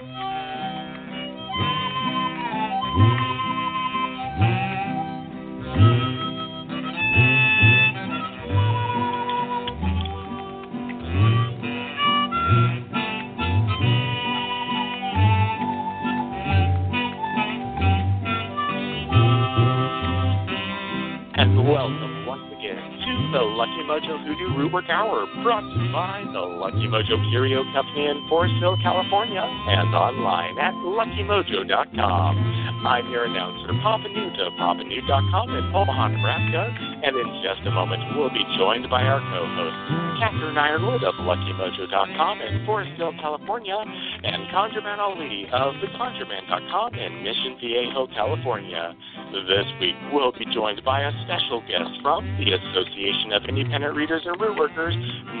Mojo Rootwork Hour, brought to you by the Lucky Mojo Curio Company in Forestville, California, and online at luckymojo.com. I'm your announcer, Papa Newt of papanewt.com in Omaha, Nebraska, and in just a moment we'll be joined by our co-hosts, Catherine Yronwode of luckymojo.com in Forestville, California, and Conjureman Ali of theconjureman.com in Mission Viejo, California. This week we'll be joined by a special guest from the Association of Independent Readers and Root Workers,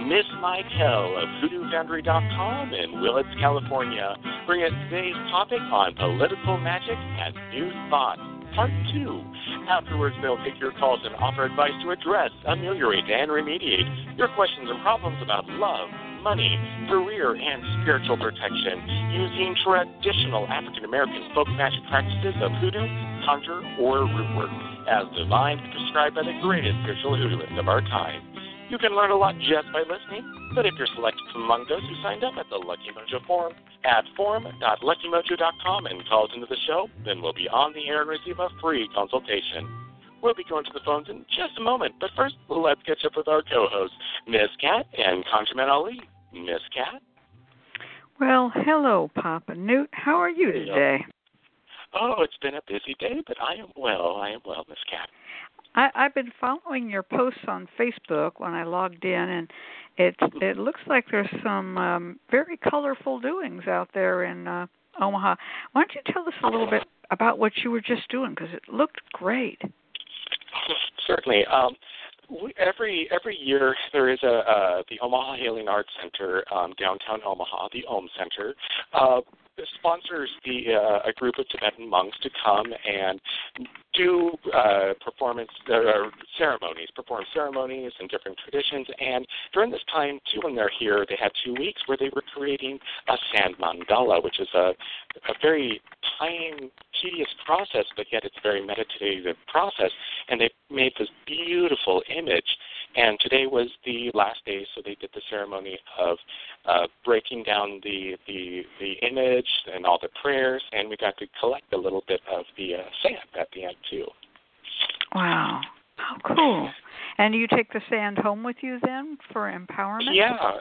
Miss Michaele of HoodooFoundry.com in Willits, California, Bring bringing today's topic on political magic and new thought. Part 2. Afterwards, they'll take your calls and offer advice to address, ameliorate, and remediate your questions and problems about love, money, career, and spiritual protection using traditional African American folk magic practices of hoodoo, conjure, or root work, as divined and prescribed by the greatest spiritual hoodooists of our time. You can learn a lot just by listening, but if you're selected from among those who signed up at the Lucky Mojo forum at forum.luckymojo.com and called into the show, then we'll be on the air and receive a free consultation. We'll be going to the phones in just a moment, but first, let's catch up with our co-hosts, Miss Cat and Conjureman Ali. Miss Cat? Well, hello, Papa Newt. How are you today? Oh, it's been a busy day, but I am well. I am well, Miss Cat. I, I've been following your posts on Facebook when I logged in, and it it looks like there's some um, very colorful doings out there in uh, Omaha. Why don't you tell us a little bit about what you were just doing because it looked great. Certainly. Um, we, every every year there is a uh, the Omaha Healing Arts Center um, downtown Omaha, the OM Center. Uh, sponsors the uh, a group of Tibetan monks to come and do uh, performance uh, ceremonies, perform ceremonies and different traditions. And during this time, too, when they're here, they had two weeks where they were creating a sand mandala, which is a a very time tedious process, but yet it's a very meditative process. And they made this beautiful image and today was the last day, so they did the ceremony of uh, breaking down the, the the image and all the prayers, and we got to collect a little bit of the uh, sand at the end too. Wow, how cool! And you take the sand home with you then for empowerment? Yeah,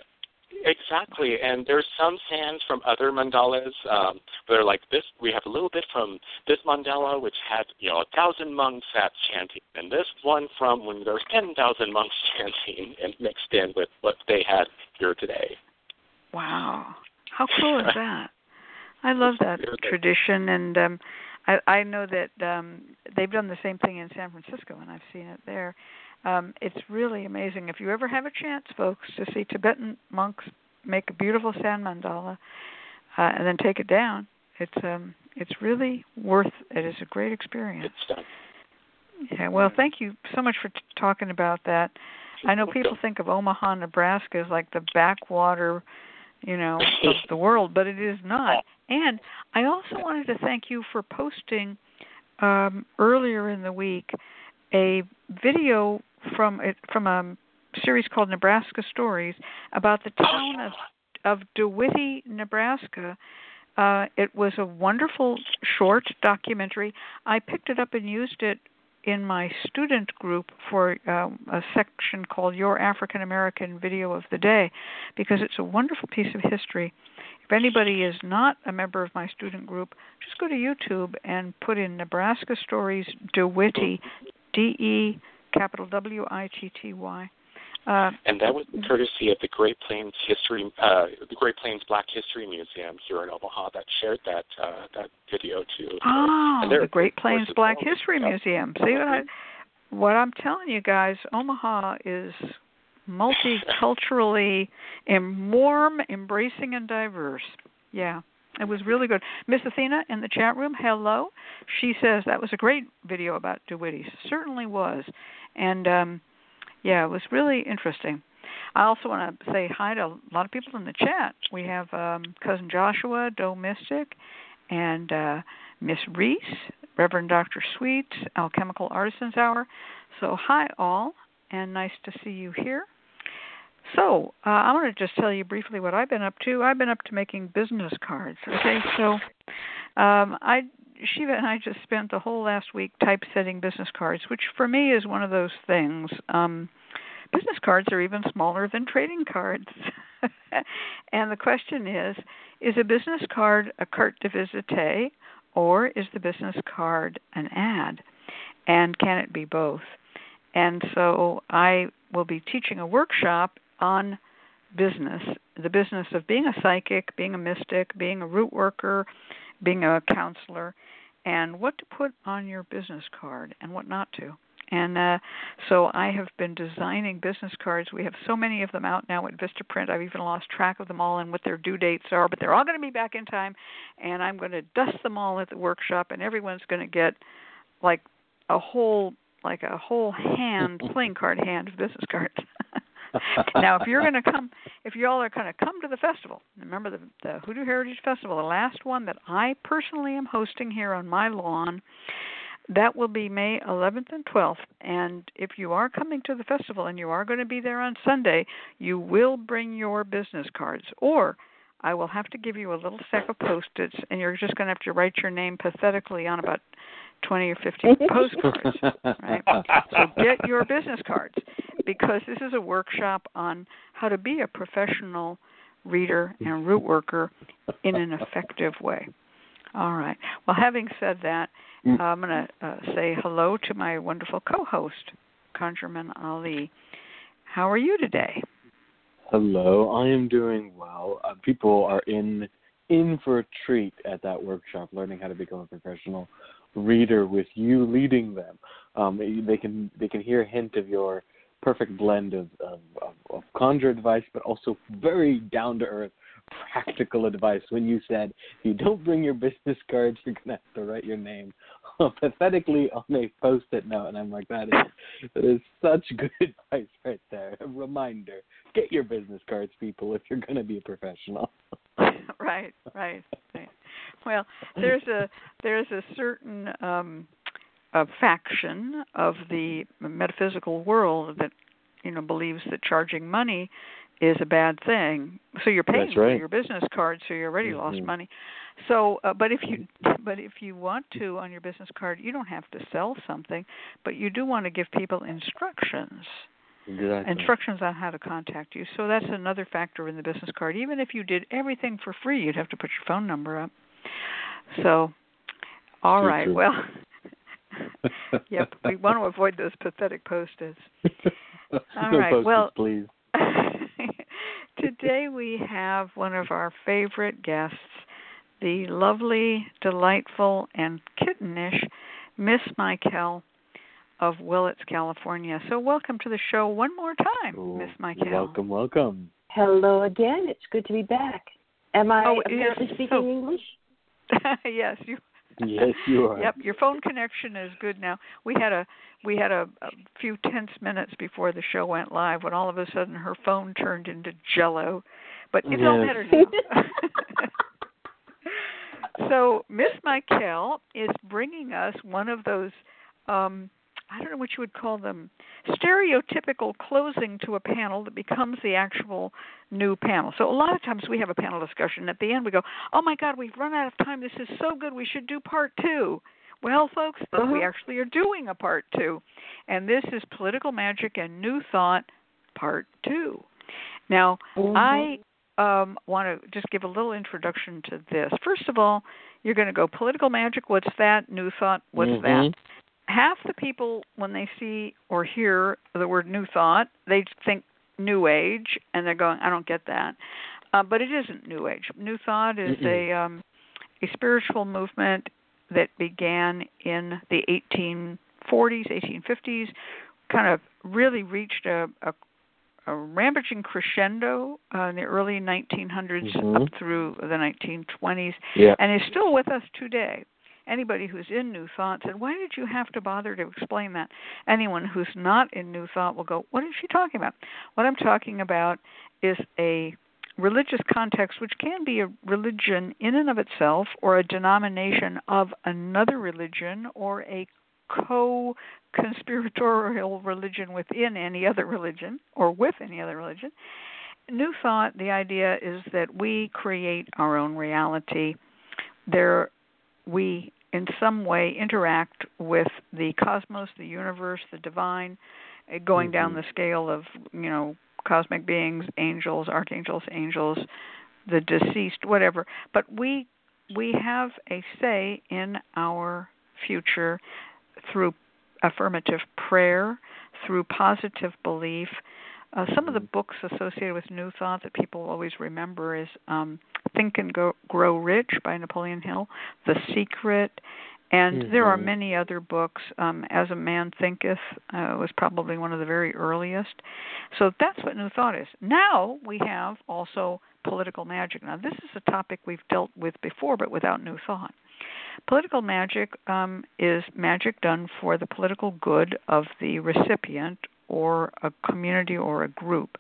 Exactly, and there's some sands from other mandalas. Um, they're like this. We have a little bit from this mandala, which had you know a thousand monks at chanting, and this one from when there was ten thousand monks chanting, and mixed in with what they had here today. Wow, how cool is that? I love that tradition, and um, I, I know that um, they've done the same thing in San Francisco, and I've seen it there. Um, it's really amazing. If you ever have a chance, folks, to see Tibetan monks make a beautiful sand mandala uh, and then take it down, it's um, it's really worth. It is a great experience. Yeah. Well, thank you so much for t- talking about that. I know people think of Omaha, Nebraska as like the backwater, you know, of the world, but it is not. And I also wanted to thank you for posting um, earlier in the week a video from it from a series called Nebraska Stories about the town of of DeWitty, Nebraska. Uh, it was a wonderful short documentary. I picked it up and used it in my student group for um, a section called Your African American Video of the Day because it's a wonderful piece of history. If anybody is not a member of my student group, just go to YouTube and put in Nebraska Stories DeWitty, D E capital W I T T Y. Uh, and that was courtesy of the Great Plains History, uh, the Great Plains Black History Museum here in Omaha that shared that uh, that video too. Oh, the Great Plains Black History Museum. See what I, what I'm telling you guys, Omaha is multiculturally and warm, embracing, and diverse. Yeah. It was really good. Miss Athena in the chat room, hello. She says that was a great video about DeWitty. Certainly was. And um yeah, it was really interesting. I also want to say hi to a lot of people in the chat. We have um, cousin Joshua, Doe Mystic, and uh, Miss Reese, Reverend Dr. Sweet, Alchemical Artisans Hour. So hi all, and nice to see you here. So uh, I'm going to just tell you briefly what I've been up to. I've been up to making business cards. Okay, so um, I Shiva and I just spent the whole last week typesetting business cards, which for me is one of those things. Um, business cards are even smaller than trading cards. and the question is is a business card a carte de visite or is the business card an ad? And can it be both? And so I will be teaching a workshop on business the business of being a psychic, being a mystic, being a root worker, being a counselor, and what to put on your business card and what not to. And uh, so I have been designing business cards. We have so many of them out now at Vistaprint. I've even lost track of them all and what their due dates are, but they're all going to be back in time. And I'm going to dust them all at the workshop, and everyone's going to get like a whole like a whole hand playing card hand of business cards. now, if you're going to come, if you all are going to come to the festival, remember the, the Hoodoo Heritage Festival, the last one that I personally am hosting here on my lawn that will be May 11th and 12th. And if you are coming to the festival and you are going to be there on Sunday, you will bring your business cards. Or I will have to give you a little stack of post its, and you're just going to have to write your name pathetically on about 20 or 50 postcards. Right? So get your business cards because this is a workshop on how to be a professional reader and root worker in an effective way. All right. Well, having said that, mm. I'm going to uh, say hello to my wonderful co-host, Conjureman Ali. How are you today? Hello. I am doing well. Uh, people are in in for a treat at that workshop, learning how to become a professional reader with you leading them. Um, they can they can hear a hint of your perfect blend of, of, of conjure advice, but also very down to earth practical advice when you said if you don't bring your business cards, you're gonna have to write your name pathetically on a post-it note. And I'm like, that is that is such good advice right there. A reminder: get your business cards, people, if you're gonna be a professional. right, right, right. Well, there's a there's a certain um, a faction of the metaphysical world that you know believes that charging money is a bad thing. So you're paying right. for your business card, so you already mm-hmm. lost money. So, uh, but if you but if you want to on your business card, you don't have to sell something, but you do want to give people instructions. Exactly. Instructions on how to contact you. So that's another factor in the business card. Even if you did everything for free, you'd have to put your phone number up. So, all true, right. True. Well, yep. We want to avoid those pathetic posters. All no right. well, please. Today we have one of our favorite guests, the lovely, delightful, and kittenish Miss Michaele of Willits, California. So welcome to the show one more time, oh, Miss Michaele. Welcome, welcome. Hello again. It's good to be back. Am I oh, apparently speaking oh. English? yes, you yes, you are. Yep, your phone connection is good now. We had a we had a, a few tense minutes before the show went live when all of a sudden her phone turned into jello, but it's yes. all better now. so Miss Michaele is bringing us one of those um I don't know what you would call them, stereotypical closing to a panel that becomes the actual new panel. So a lot of times we have a panel discussion. At the end, we go, "Oh my God, we've run out of time. This is so good. We should do part two. Well, folks, uh-huh. we actually are doing a part two, and this is political magic and new thought, part two. Now, mm-hmm. I um, want to just give a little introduction to this. First of all, you're going to go political magic. What's that? New thought. What's mm-hmm. that? Half the people when they see or hear the word new thought they think new age and they're going i don't get that uh, but it isn't new age new thought is Mm-mm. a um a spiritual movement that began in the 1840s 1850s kind of really reached a, a a rampaging crescendo uh, in the early 1900s mm-hmm. up through the 1920s, yeah. and is still with us today. Anybody who's in New Thought said, "Why did you have to bother to explain that?" Anyone who's not in New Thought will go, "What is she talking about?" What I'm talking about is a religious context, which can be a religion in and of itself, or a denomination of another religion, or a co conspiratorial religion within any other religion, or with any other religion. New Thought, the idea is that we create our own reality. There, we in some way interact with the cosmos, the universe, the divine, eh, going mm-hmm. down the scale of you know cosmic beings, angels, archangels, angels, the deceased, whatever. But we we have a say in our future through affirmative prayer, through positive belief. Uh, some of the books associated with New Thought that people always remember is um, Think and Go, Grow Rich by Napoleon Hill, The Secret, and mm-hmm. there are many other books. Um, As a Man Thinketh uh, was probably one of the very earliest. So that's what New Thought is. Now we have also political magic. Now this is a topic we've dealt with before, but without New Thought. Political magic um, is magic done for the political good of the recipient or a community or a group.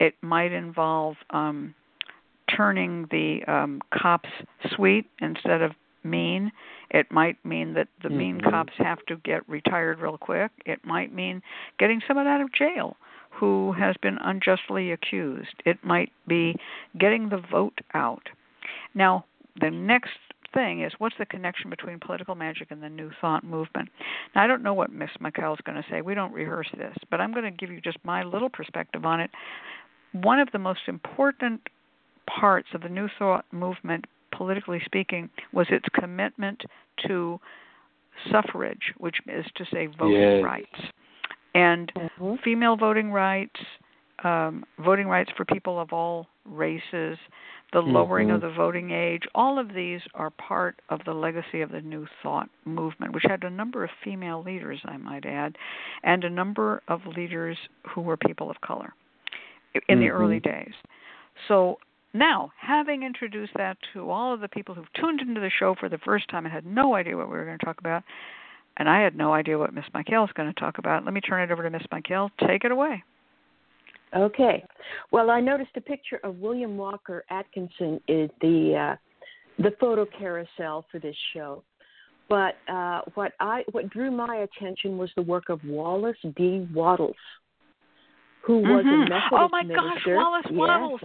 It might involve um, turning the um, cops sweet instead of mean. It might mean that the mm-hmm. mean cops have to get retired real quick. It might mean getting someone out of jail who has been unjustly accused. It might be getting the vote out. Now, the next thing is what's the connection between political magic and the New Thought movement? Now, I don't know what Miss Michaele's going to say. We don't rehearse this, but I'm going to give you just my little perspective on it. One of the most important parts of the New Thought movement politically speaking, was its commitment to suffrage, which is to say voting yes. rights, and mm-hmm. female voting rights, um, voting rights for people of all races, the mm-hmm. lowering of the voting age. All of these are part of the legacy of the New Thought movement, which had a number of female leaders, I might add, and a number of leaders who were people of color in mm-hmm. the early days. So now, having introduced that to all of the people who've tuned into the show for the first time and had no idea what we were going to talk about, and I had no idea what Miss Michaele is going to talk about, let me turn it over to Miss Michaele. Take it away. Okay. Well, I noticed a picture of William Walker Atkinson in the uh, the photo carousel for this show. But uh, what I what drew my attention was the work of Wallace D. Wattles, who was mm-hmm. a Methodist Oh my minister. gosh, Wallace yes. Wattles!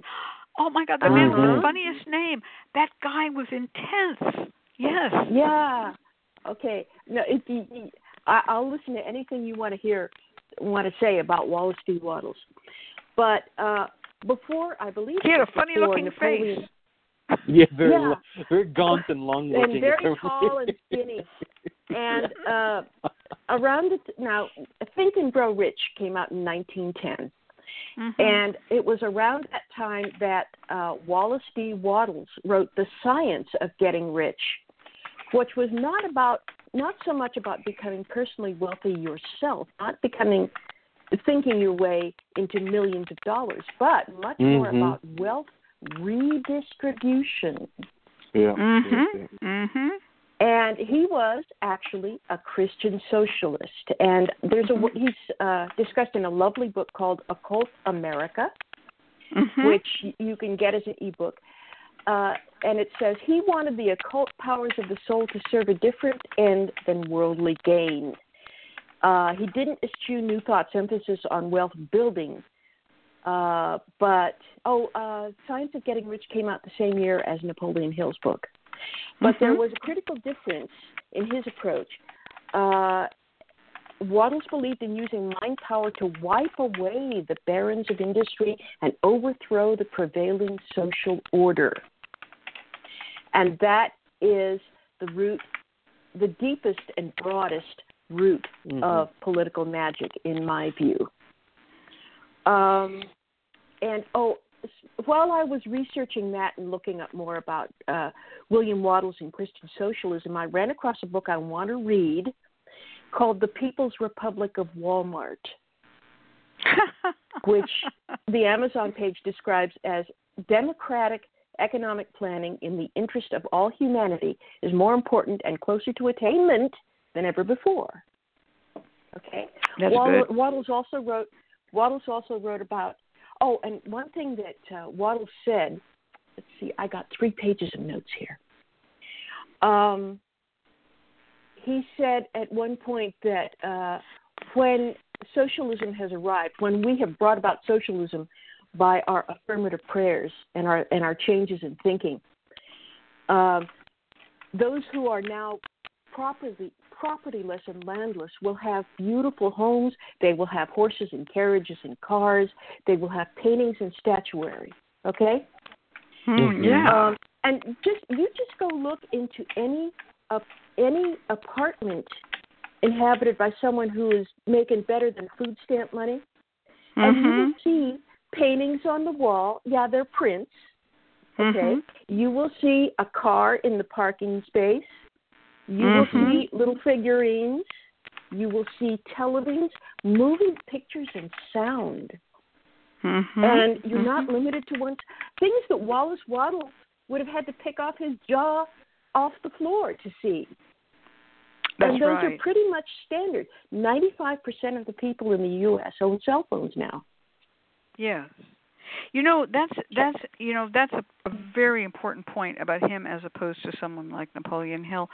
Oh my God, the man with the funniest name. That guy was intense. Yes. Yeah. Okay. No, if you, you- I, I'll listen to anything you want to hear, want to say about Wallace D. Wattles. But uh, before, I believe He had a funny before looking Napoleon, face. Yeah, very Yeah. lo- very gaunt and long looking. and very tall and skinny. And uh, around the t- now, Think and Grow Rich came out in 1910. Mm-hmm. And it was around that time that uh, Wallace D. Wattles wrote The Science of Getting Rich, which was not about not so much about becoming personally wealthy yourself, not becoming thinking your way into millions of dollars, but much more Mhm. about wealth redistribution. yeah. Mhm. Mhm. And he was actually a Christian socialist. And there's a he's uh, discussed in a lovely book called Occult America, Mhm. which you can get as an ebook. Uh, and it says he wanted the occult powers of the soul to serve a different end than worldly gain. Uh, he didn't eschew New Thought's emphasis on wealth building, uh, but oh, uh, Science of Getting Rich came out the same year as Napoleon Hill's book. But there Mhm. was a critical difference in his approach. Uh, Wattles believed in using mind power to wipe away the barons of industry and overthrow the prevailing social order. And that is the root, the deepest and broadest root Mhm. of political magic, in my view. Um, and oh, while I was researching that and looking up more about uh, William Wattles and Christian socialism, I ran across a book I want to read called The People's Republic of Walmart, which the Amazon page describes as democratic economic planning in the interest of all humanity is more important and closer to attainment than ever before. Okay. That's Waddle, good. Wattles also wrote. Wattles also wrote about. Oh, and one thing that uh, Wattles said. Let's see. I got three pages of notes here. Um, he said at one point that uh, when socialism has arrived, when we have brought about socialism by our affirmative prayers and our and our changes in thinking, uh, those who are now properly propertyless and landless will have beautiful homes. They will have horses and carriages and cars. They will have paintings and statuary. Okay. Hmm, Mhm. yeah. Um, and just you just go look into any uh, any apartment inhabited by someone who is making better than food stamp money, and you will Mhm. see paintings on the wall. Yeah, they're prints. Okay. Mhm. You will see a car in the parking space. You will Mhm. see little figurines. You will see televisions, moving pictures, and sound. Mhm. And you're not Mhm. limited to one things that Wallace Waddle would have had to pick off his jaw off the floor to see. That's and those right. are pretty much standard. Ninety-five percent of the people in the U.S. own cell phones now. Yes. You know, that's that's you know, that's a, a very important point about him as opposed to someone like Napoleon Hill.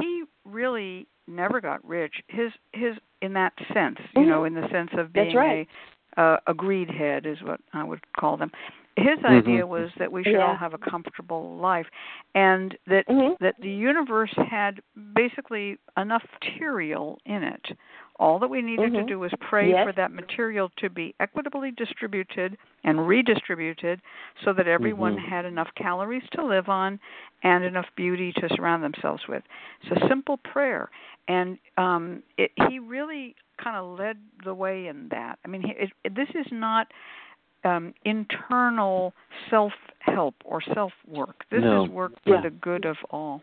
He really never got rich. His his in that sense, you know, in the sense of Mm-hmm. Being right. a uh, a greed head is what I would call them. His Mhm. idea was that we should all have a comfortable life and that Mhm. that the universe had basically enough material in it. All that we needed to Mhm. do was pray Yes. for that material to be equitably distributed and redistributed so that everyone Mhm. had enough calories to live on and enough beauty to surround themselves with. It's a simple prayer. And um it, he really kind of led the way in that. I mean, he, it, it, this is not um, internal self help or self work. This No. is work for Yeah. the good of all.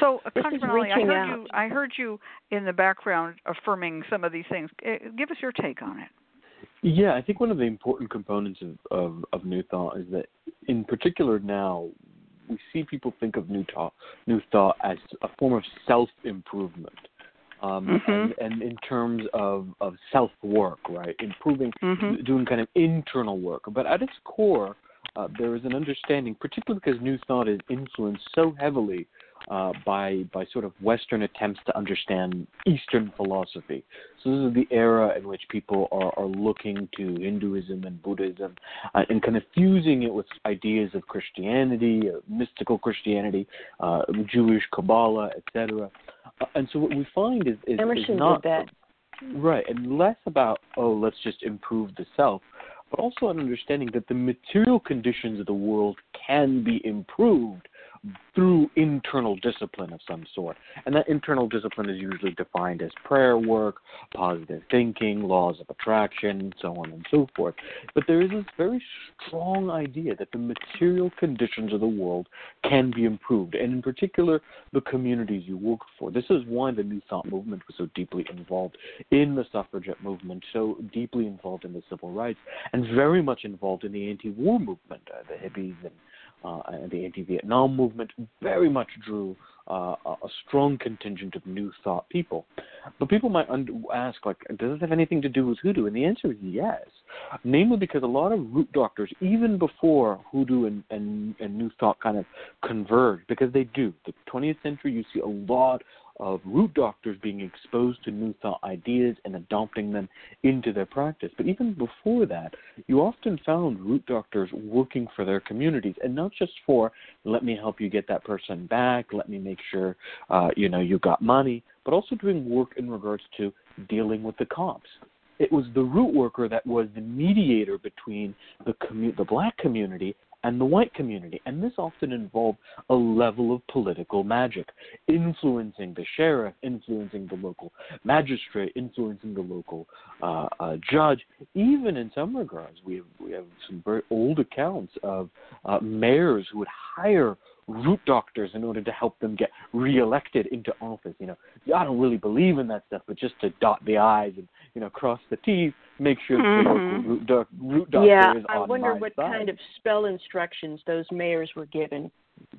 So, uh, Conjureman Ali, I heard out. you. I heard you in the background affirming some of these things. Uh, Give us your take on it. Yeah, I think one of the important components of, of, of New Thought is that, in particular now, we see people think of New Thought, New Thought as a form of self improvement. Um, Mhm. and, and in terms of, of self work, right? Improving, Mhm. doing kind of internal work. But at its core, uh, there is an understanding, particularly because New Thought is influenced so heavily uh, by by sort of Western attempts to understand Eastern philosophy. So this is the era in which people are, are looking to Hinduism and Buddhism uh, and kind of fusing it with ideas of Christianity, uh, mystical Christianity, uh, Jewish Kabbalah, etc. Uh, and so what we find is, is, is Emerson not did that. Right, and less about, oh, let's just improve the self, but also an understanding that the material conditions of the world can be improved through internal discipline of some sort. And that internal discipline is usually defined as prayer work, positive thinking, laws of attraction, so on and so forth. But there is this very strong idea that the material conditions of the world can be improved, and in particular, the communities you work for. This is why the New Thought movement was so deeply involved in the suffragette movement, so deeply involved in the civil rights, and very much involved in the anti-war movement, uh, the hippies and and the anti-Vietnam movement very much drew uh, a a strong contingent of New Thought people. But people might un- ask, like, does this have anything to do with hoodoo? And the answer is yes. Namely, because a lot of root doctors, even before hoodoo and, and, and New Thought kind of converged, because they do. The 20th century, you see a lot of root doctors being exposed to New Thought ideas and adopting them into their practice. But even before that, you often found root doctors working for their communities, and not just for let me help you get that person back, let me make sure uh, you know you got money, but also doing work in regards to dealing with the cops. It was the root worker that was the mediator between the commu- the black community and the white community, and this often involved a level of political magic, influencing the sheriff, influencing the local magistrate, influencing the local uh, uh, judge. Even in some regards, we have we have some very old accounts of uh, mayors who would hire root doctors in order to help them get reelected into office. You know, I don't really believe in that stuff, but just to dot the i's and you know, cross the T's, make sure the Mhm. local root, root doctor yeah, is I wonder my what side. kind of spell instructions those mayors were given.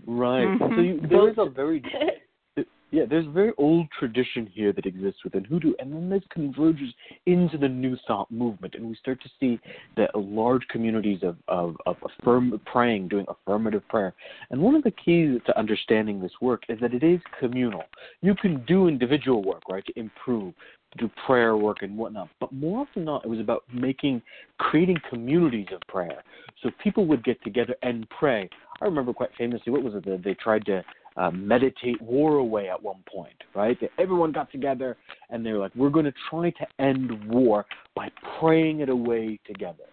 Right. So Mhm. you, there is a very yeah, there's a very old tradition here that exists within hoodoo, and then this converges into the new thought movement, and we start to see that large communities of of, of affirm praying, doing affirmative prayer. And one of the keys to understanding this work is that it is communal. You can do individual work, right, to improve, do prayer work and whatnot, but more often than not, it was about making, creating communities of prayer. So people would get together and pray. I remember quite famously, what was it? That they tried to uh, meditate war away at one point, right? That everyone got together and they were like, we're going to try to end war by praying it away together.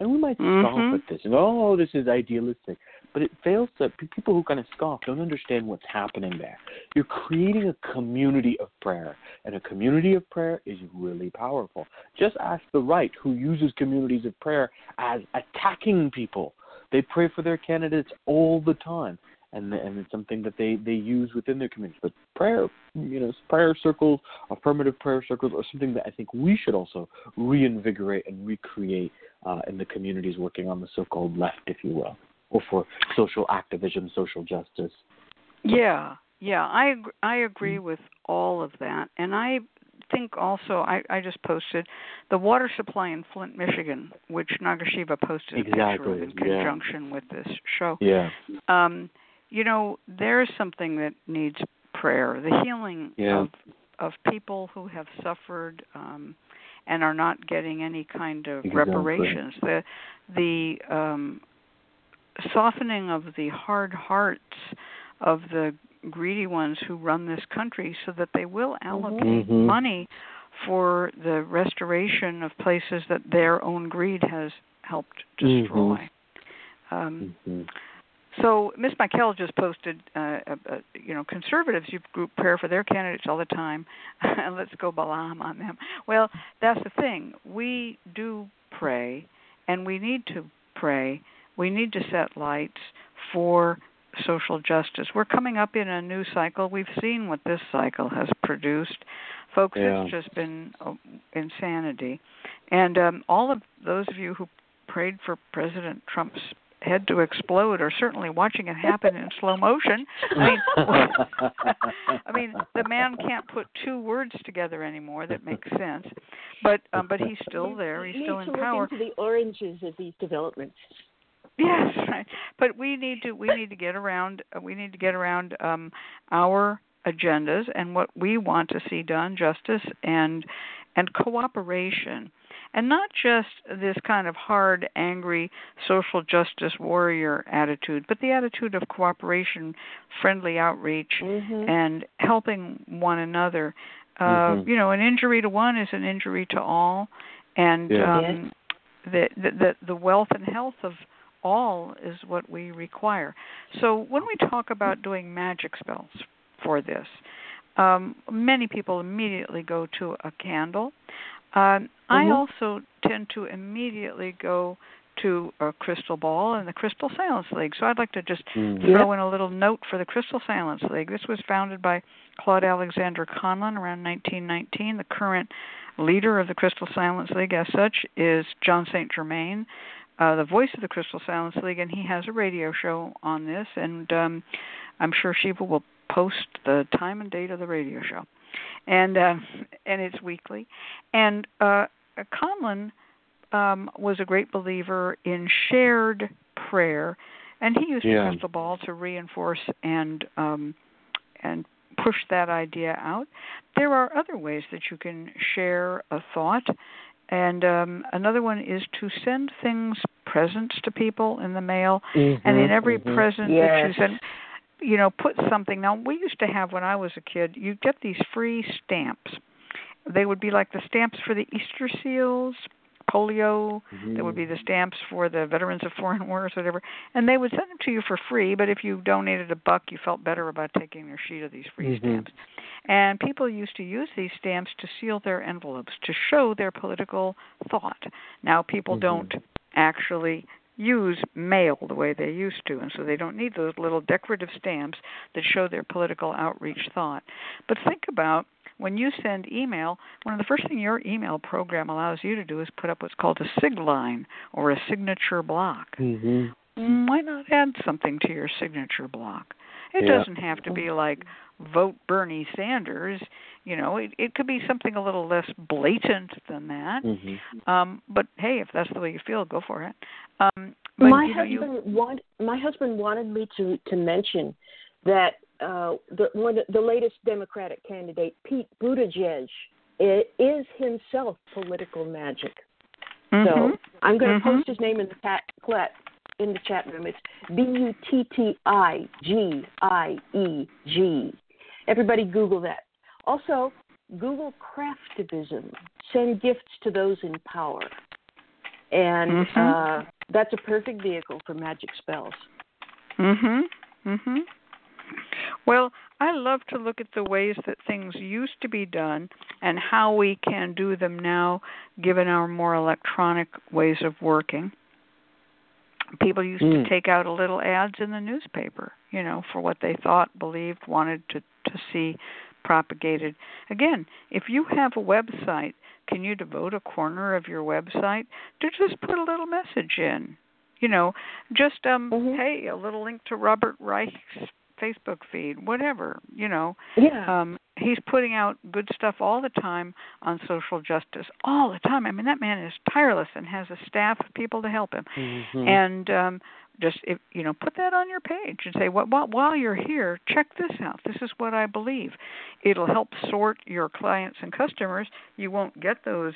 And we might Mhm. scoff at this and oh, this is idealistic, but it fails to people who kind of scoff don't understand what's happening there. You're creating a community of prayer, and a community of prayer is really powerful. Just ask the right, who uses communities of prayer as attacking people. They pray for their candidates all the time and and it's something that they they use within their community. But prayer, you know, prayer circles, affirmative prayer circles, are something that I think we should also reinvigorate and recreate uh, in the communities working on the so-called left, if you will, or for social activism, social justice. Yeah, yeah, I I agree with all of that, and I think also I I just posted the water supply in Flint, Michigan, which Nagashiva posted Exactly, in yeah. conjunction with this show. Yeah. Um, you know, there's something that needs prayer, the healing Yeah. of of people who have suffered um and are not getting any kind of Exactly. reparations. The the um softening of the hard hearts of the greedy ones who run this country so that they will allocate Mhm. money for the restoration of places that their own greed has helped destroy. Um, Mhm. so Miss Michaele just posted, uh, uh, uh, you know, conservatives use group prayer for their candidates all the time. and Let's go Balaam on them. Well, that's the thing. We do pray, and we need to pray. We need to set lights for social justice. We're coming up in a new cycle. We've seen what this cycle has produced. Folks, Yeah. it's just been uh, insanity. And um, all of those of you who prayed for President Trump's head to explode are certainly watching it happen in slow motion. I mean, I mean, the man can't put two words together anymore that makes sense. But um, but he's still there. He's Need still to in look power. into the oranges of these developments. Yes, right. But we need to we need to get around uh, we need to get around um our agendas and what we want to see done, justice and and cooperation. And not just this kind of hard, angry social justice warrior attitude, but the attitude of cooperation, friendly outreach, Mm-hmm. and helping one another. Uh, Mhm. You know, an injury to one is an injury to all, and Yeah. um, the, the the the wealth and health of all is what we require. So when we talk about doing magic spells for this, um, many people immediately go to a candle. Um, I Mhm. also tend to immediately go to a crystal ball and the Crystal Silence League. So I'd like to just Mhm. throw in a little note for the Crystal Silence League. This was founded by Claude Alexander Conlin around 1919. The current leader of the Crystal Silence League, as such, is John St. Germain, uh, the voice of the Crystal Silence League, and he has a radio show on this. And um, I'm sure Shiva will post the time and date of the radio show, and uh, and it's weekly. And uh, Conlin um, was a great believer in shared prayer, and he used Yeah. the crystal ball to reinforce and um, and push that idea out. There are other ways that you can share a thought, and um, another one is to send things, presents to people in the mail, and in every mhm. present that you send, you know, put something. Now we used to have when I was a kid, you get these free stamps. They would be like the stamps for the Easter seals, polio. There would be the stamps for the veterans of foreign wars, whatever, and they would send them to you for free. But if you donated a buck, you felt better about taking their sheet of these free Mhm. stamps. And people used to use these stamps to seal their envelopes to show their political thought. Now people Mhm. don't actually use mail the way they used to, and so they don't need those little decorative stamps that show their political outreach thought. But think about when you send email, one of the first things your email program allows you to do is put up what's called a sig line or a signature block. Mm-hmm. Why not add something to your signature block? It Yeah. doesn't have to be like vote Bernie Sanders. You know, it, it could be something a little less blatant than that. Mm-hmm. Um, but hey, if that's the way you feel, go for it. Um, but my you know, you, husband want, my husband wanted me to to mention that uh, the one the latest Democratic candidate Pete Buttigieg is himself political magic. So Mhm. I'm going to Mhm. post his name in the chat in the chat room. It's B U T T I G I E G. Everybody Google that. Also, Google craftivism. Send gifts to those in power. And Mhm. uh, that's a perfect vehicle for magic spells. Mhm. Mhm. Well, I love to look at the ways that things used to be done and how we can do them now given our more electronic ways of working. People used Mm. to take out a little ads in the newspaper, you know, for what they thought, believed, wanted to to see propagated. Again, if you have a website, can you devote a corner of your website to just put a little message in? You know, just um Mhm. hey, a little link to Robert Reich's Facebook feed, whatever, you know. Yeah. Um he's putting out good stuff all the time on social justice. All the time. I mean that man is tireless and has a staff of people to help him. Mhm. And um just if you know put that on your page and say what while, while you're here check this out this is what i believe it'll help sort your clients and customers you won't get those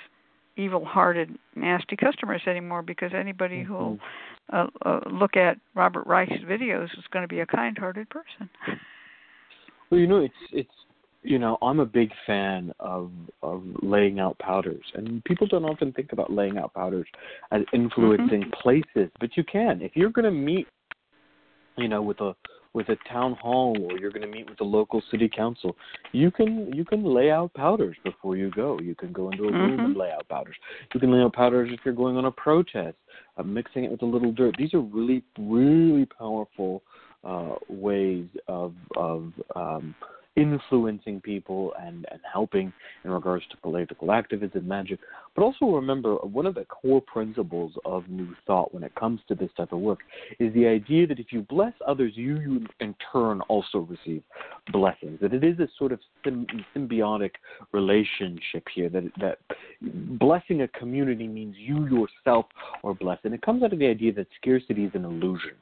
evil hearted nasty customers anymore because anybody who'll uh, uh, look at robert reich's videos is going to be a kind hearted person. Well, you know, it's it's you know, I'm a big fan of of laying out powders, and people don't often think about laying out powders as influencing places, but you can. If you're going to meet, you know, with a with a town hall or you're going to meet with the local city council, you can you can lay out powders before you go. You can go into a room Mhm. and lay out powders. You can lay out powders if you're going on a protest, uh, mixing it with a little dirt. These are really really powerful uh, ways of of um, influencing people and and helping in regards to political activism, magic. But also remember one of the core principles of New Thought when it comes to this type of work is the idea that if you bless others, you, you in turn also receive blessings. That it is a sort of sym- symbiotic relationship here. That that blessing a community means you yourself are blessed, and it comes out of the idea that scarcity is an illusion.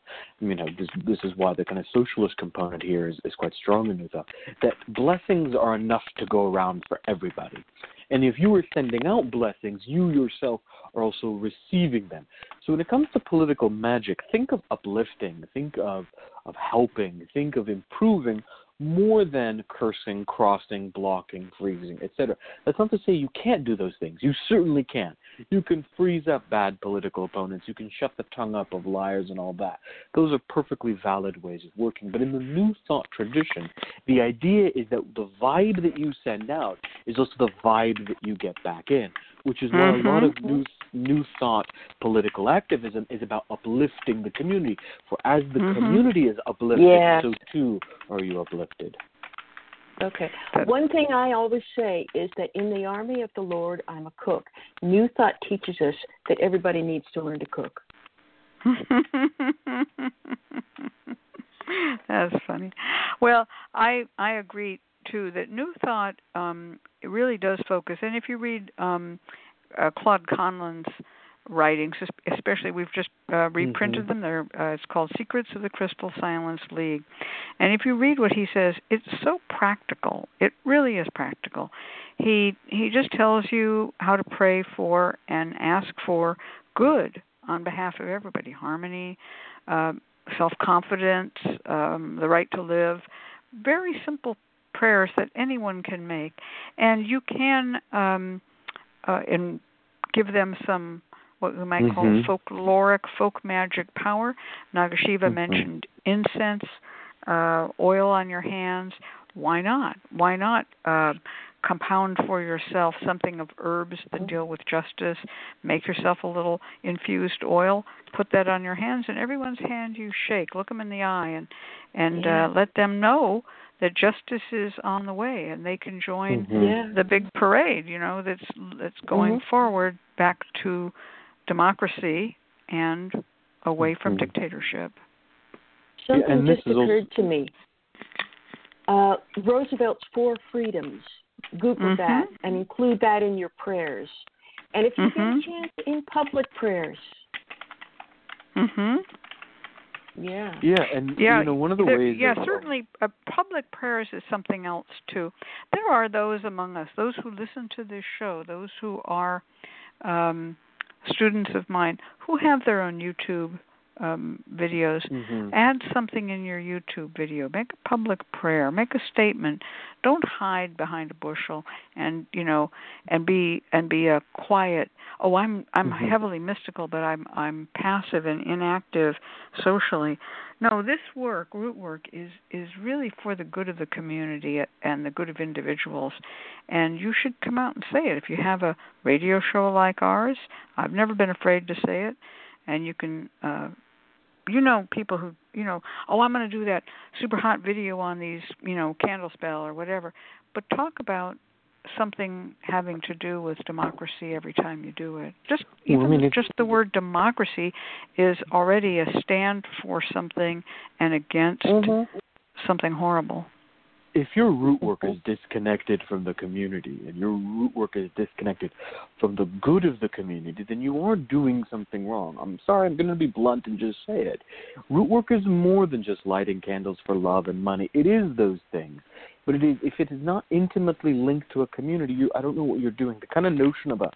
You know, this this is why the kind of socialist component here is, is quite strong in New Thought. That blessings are enough to go around for everybody. And if you are sending out blessings, you yourself are also receiving them. So when it comes to political magic, think of uplifting, think of of helping, think of improving more than cursing, crossing, blocking, freezing, etc. That's not to say you can't do those things. You certainly can. You can freeze up bad political opponents. You can shut the tongue up of liars and all that. Those are perfectly valid ways of working. But in the New Thought tradition, the idea is that the vibe that you send out is also the vibe that you get back in, which is why a lot of new new thought political activism is about uplifting the community. For as the Mhm. community is uplifted, Yes. so too are you uplifted. Okay. One thing I always say is that in the army of the Lord, I'm a cook. New Thought teaches us that everybody needs to learn to cook. That's funny. Well, I I agree too that New Thought um really does focus and if you read um uh, Claude Conlin's writings especially we've just uh, reprinted Mhm. them they're uh, it's called Secrets of the Crystal Silence League. And if you read what he says, it's so practical. It really is practical. He he just tells you how to pray for and ask for good on behalf of everybody, harmony, uh, self confidence, um, the right to live. Very simple prayers that anyone can make, and you can um, uh, and give them some what we might call Mhm. folkloric folk magic power. Nagashiva Mhm. mentioned incense, uh, oil on your hands. Why not? Why not uh, compound for yourself something of herbs that Mm-hmm. deal with justice. Make yourself a little infused oil. Put that on your hands, and everyone's hand you shake. Look them in the eye, and and Yeah. uh, let them know that justice is on the way, and they can join Mhm. Yeah. the big parade. You know that's that's going Mhm. forward back to democracy and away from Mhm. dictatorship. Something and this just is also- occurred to me. Uh, Roosevelt's Four Freedoms. Google Mhm. that and include that in your prayers. And if you get a Mhm. chance, in public prayers. Mhm. Yeah. Yeah, and Yeah, you know one of the there- ways. yeah, of- certainly. Uh, public prayers is something else too. There are those among us, those who listen to this show, those who are um, students of mine, who have their own YouTube um, videos. Mhm. Add something in your YouTube video. Make a public prayer. Make a statement. Don't hide behind a bushel and you know and be and be a quiet. Oh, I'm I'm Mhm. heavily mystical, but I'm I'm passive and inactive socially. No, this work, root work, is is really for the good of the community and the good of individuals. And you should come out and say it. If you have a radio show like ours, I've never been afraid to say it, and you can. uh you know people who you know oh i'm going to do that super hot video on these you know candle spell or whatever. But talk about something having to do with democracy every time you do it. Just Well, I even mean, just the word democracy is already a stand for something and against Mhm. something horrible if your root work is disconnected from the community and your root work is disconnected from the good of the community, then you are doing something wrong. I'm sorry, I'm going to be blunt and just say it. Root work is more than just lighting candles for love and money. It is those things. But it is, if it is not intimately linked to a community, you, I don't know what you're doing. The kind of notion of a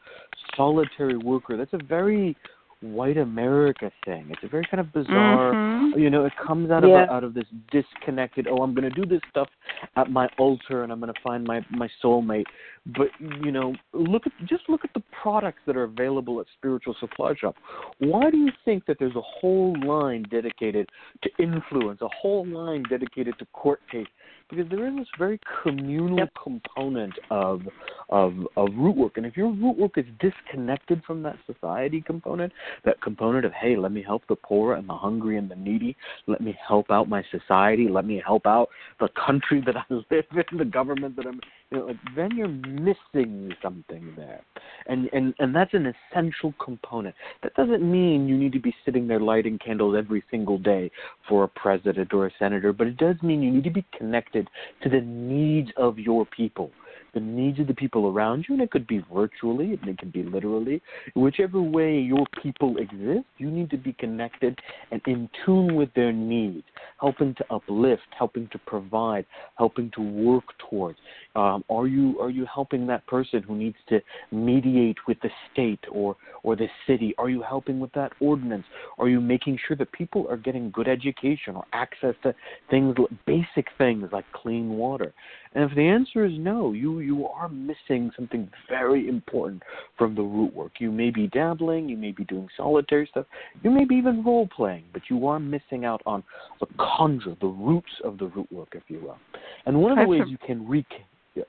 solitary worker, that's a very white America thing. It's a very kind of bizarre Mhm. you know it comes out of Yeah. a, out of this disconnected oh i'm going to do this stuff at my altar and i'm going to find my my soulmate but you know look at just look at the products that are available at spiritual supply shop why do you think that there's a whole line dedicated to influence a whole line dedicated to court case because there is this very communal Yep. component of of of root work. And if your root work is disconnected from that society component that component of hey let me help the poor and the hungry and the needy let me help out my society let me help out the country that i live in the government that i'm you know like then you're missing something there. And and and that's an essential component. That doesn't mean you need to be sitting there lighting candles every single day for a president or a senator but it does mean you need to be connected to the needs of your people the needs of the people around you, and it could be virtually, and it can be literally. Whichever way your people exist, you need to be connected and in tune with their needs, helping to uplift, helping to provide, helping to work towards. Um, are you are you helping that person who needs to mediate with the state or or the city? Are you helping with that ordinance? Are you making sure that people are getting good education or access to things, basic things like clean water? And if the answer is no, you you are missing something very important from the root work. You may be dabbling, you may be doing solitary stuff, you may be even role playing, but you are missing out on the conjure, the roots of the root work, if you will. And one of the ways you can re yeah,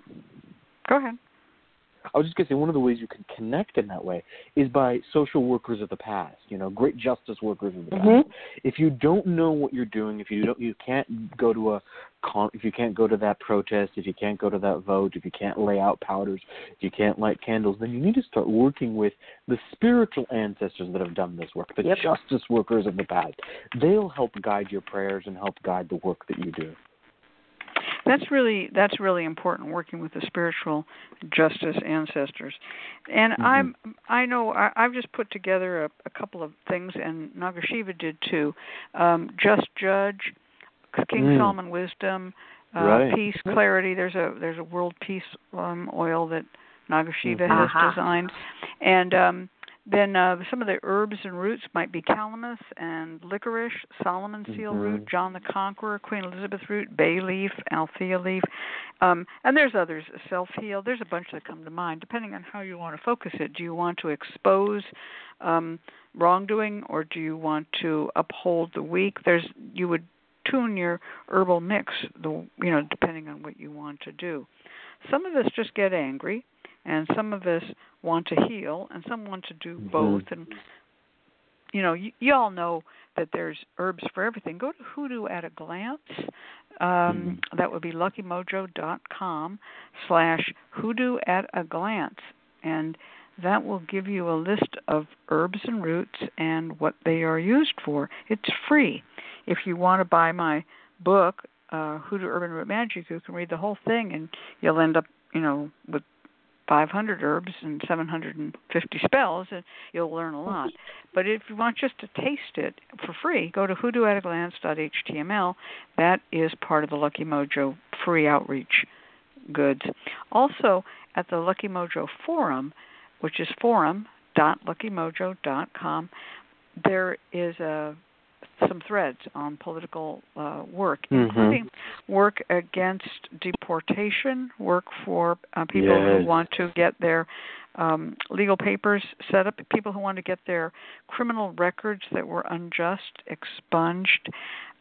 go ahead I was just gonna say one of the ways you can connect in that way is by social workers of the past, you know, great justice workers of the Mhm. past. If you don't know what you're doing, if you don't, you can't go to a con, if you can't go to that protest, if you can't go to that vote, if you can't lay out powders, if you can't light candles, then you need to start working with the spiritual ancestors that have done this work, the Yep. justice workers of the past. They'll help guide your prayers and help guide the work that you do. That's really that's really important working with the spiritual justice ancestors and Mhm. i'm i know I, i've just put together a, a couple of things and Nagasiva did too um just judge king Mm. solomon wisdom uh Right. peace clarity there's a there's a world peace um oil that Nagasiva Mhm. has Aha. designed and um then uh, some of the herbs and roots might be calamus and licorice, Solomon seal Mhm. root, John the Conqueror, Queen Elizabeth root, bay leaf, althea leaf, um, and there's others. Self heal. There's a bunch that come to mind, depending on how you want to focus it. Do you want to expose um, wrongdoing, or do you want to uphold the weak? There's you would tune your herbal mix the you know depending on what you want to do. Some of us just get angry, and some of us want to heal, and some want to do mm-hmm. both. And you know, you, you all know that there's herbs for everything. Go to Hoodoo at a glance. Um, mm-hmm. That would be luckymojo.com slash hoodoo at a glance, and that will give you a list of herbs and roots and what they are used for. It's free. If you want to buy my book, uh, Hoodoo Herb and Root Magic, you can read the whole thing, and you'll end up, you know, with 500 herbs and 750 spells, and you'll learn a oh, lot. But if you want just to taste it for free, go to hoodooataglance.html. That is part of the Lucky Mojo free outreach goods. Also, at the Lucky Mojo forum, which is forum.luckymojo.com, there is a some threads on political uh, work, mm-hmm. including work against deportation, work for uh, people yes. who want to get their um, legal papers set up, people who want to get their criminal records that were unjust expunged.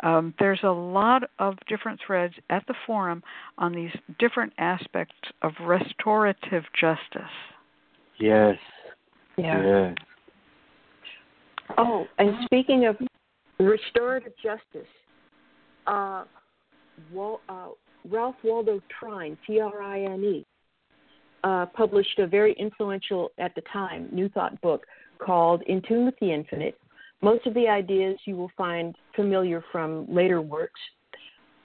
Um, there's a lot of different threads at the forum on these different aspects of restorative justice. Yes. Yeah. Yes. Oh, and speaking of restorative justice, uh, Wal- uh, Ralph Waldo Trine, T R I N E, uh, published a very influential at the time New Thought book called In Tune with the Infinite. Most of the ideas you will find familiar from later works.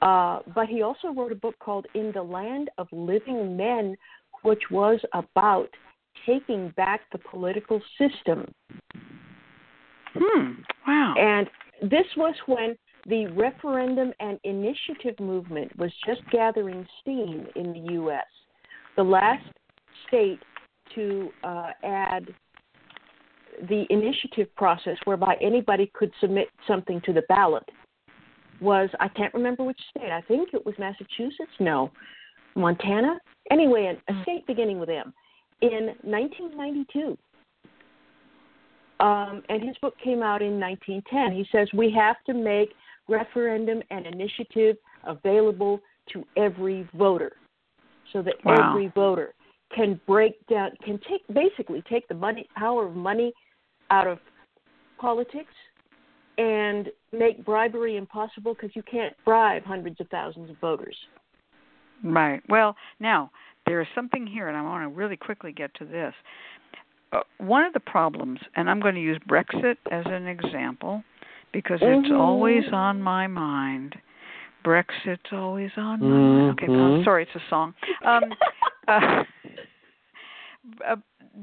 Uh, but he also wrote a book called In the Land of Living Men, which was about taking back the political system. Hmm. Wow. And this was when the referendum and initiative movement was just gathering steam in the U.S. The last state to uh, add the initiative process whereby anybody could submit something to the ballot was I can't remember which state. I think it was Massachusetts. No, Montana. Anyway, a state beginning with M. In 1992, um, and his book came out in 1910. He says we have to make referendum and initiative available to every voter, so that wow. every voter can break down, can take basically take the money power of money out of politics and make bribery impossible because you can't bribe hundreds of thousands of voters. Right. Well, now there is something here, and I want to really quickly get to this. Uh, one of the problems, and I'm going to use Brexit as an example because it's mm-hmm. always on my mind. Brexit's always on my mm-hmm. mind. Okay, well, sorry, it's a song. Um, uh, uh,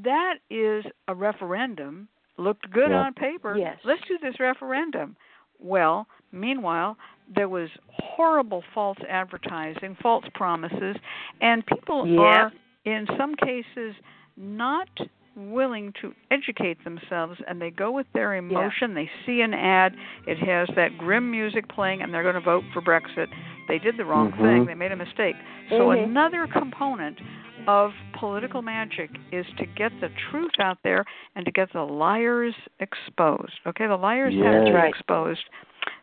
that is a referendum. Looked good yep. on paper. Yes. Let's do this referendum. Well, meanwhile, there was horrible false advertising, false promises, and people yep. are, in some cases, not willing to educate themselves and they go with their emotion yeah. they see an ad it has that grim music playing and they're going to vote for brexit they did the wrong mm-hmm. thing they made a mistake so mm-hmm. another component of political magic is to get the truth out there and to get the liars exposed okay the liars yes. have to be right. exposed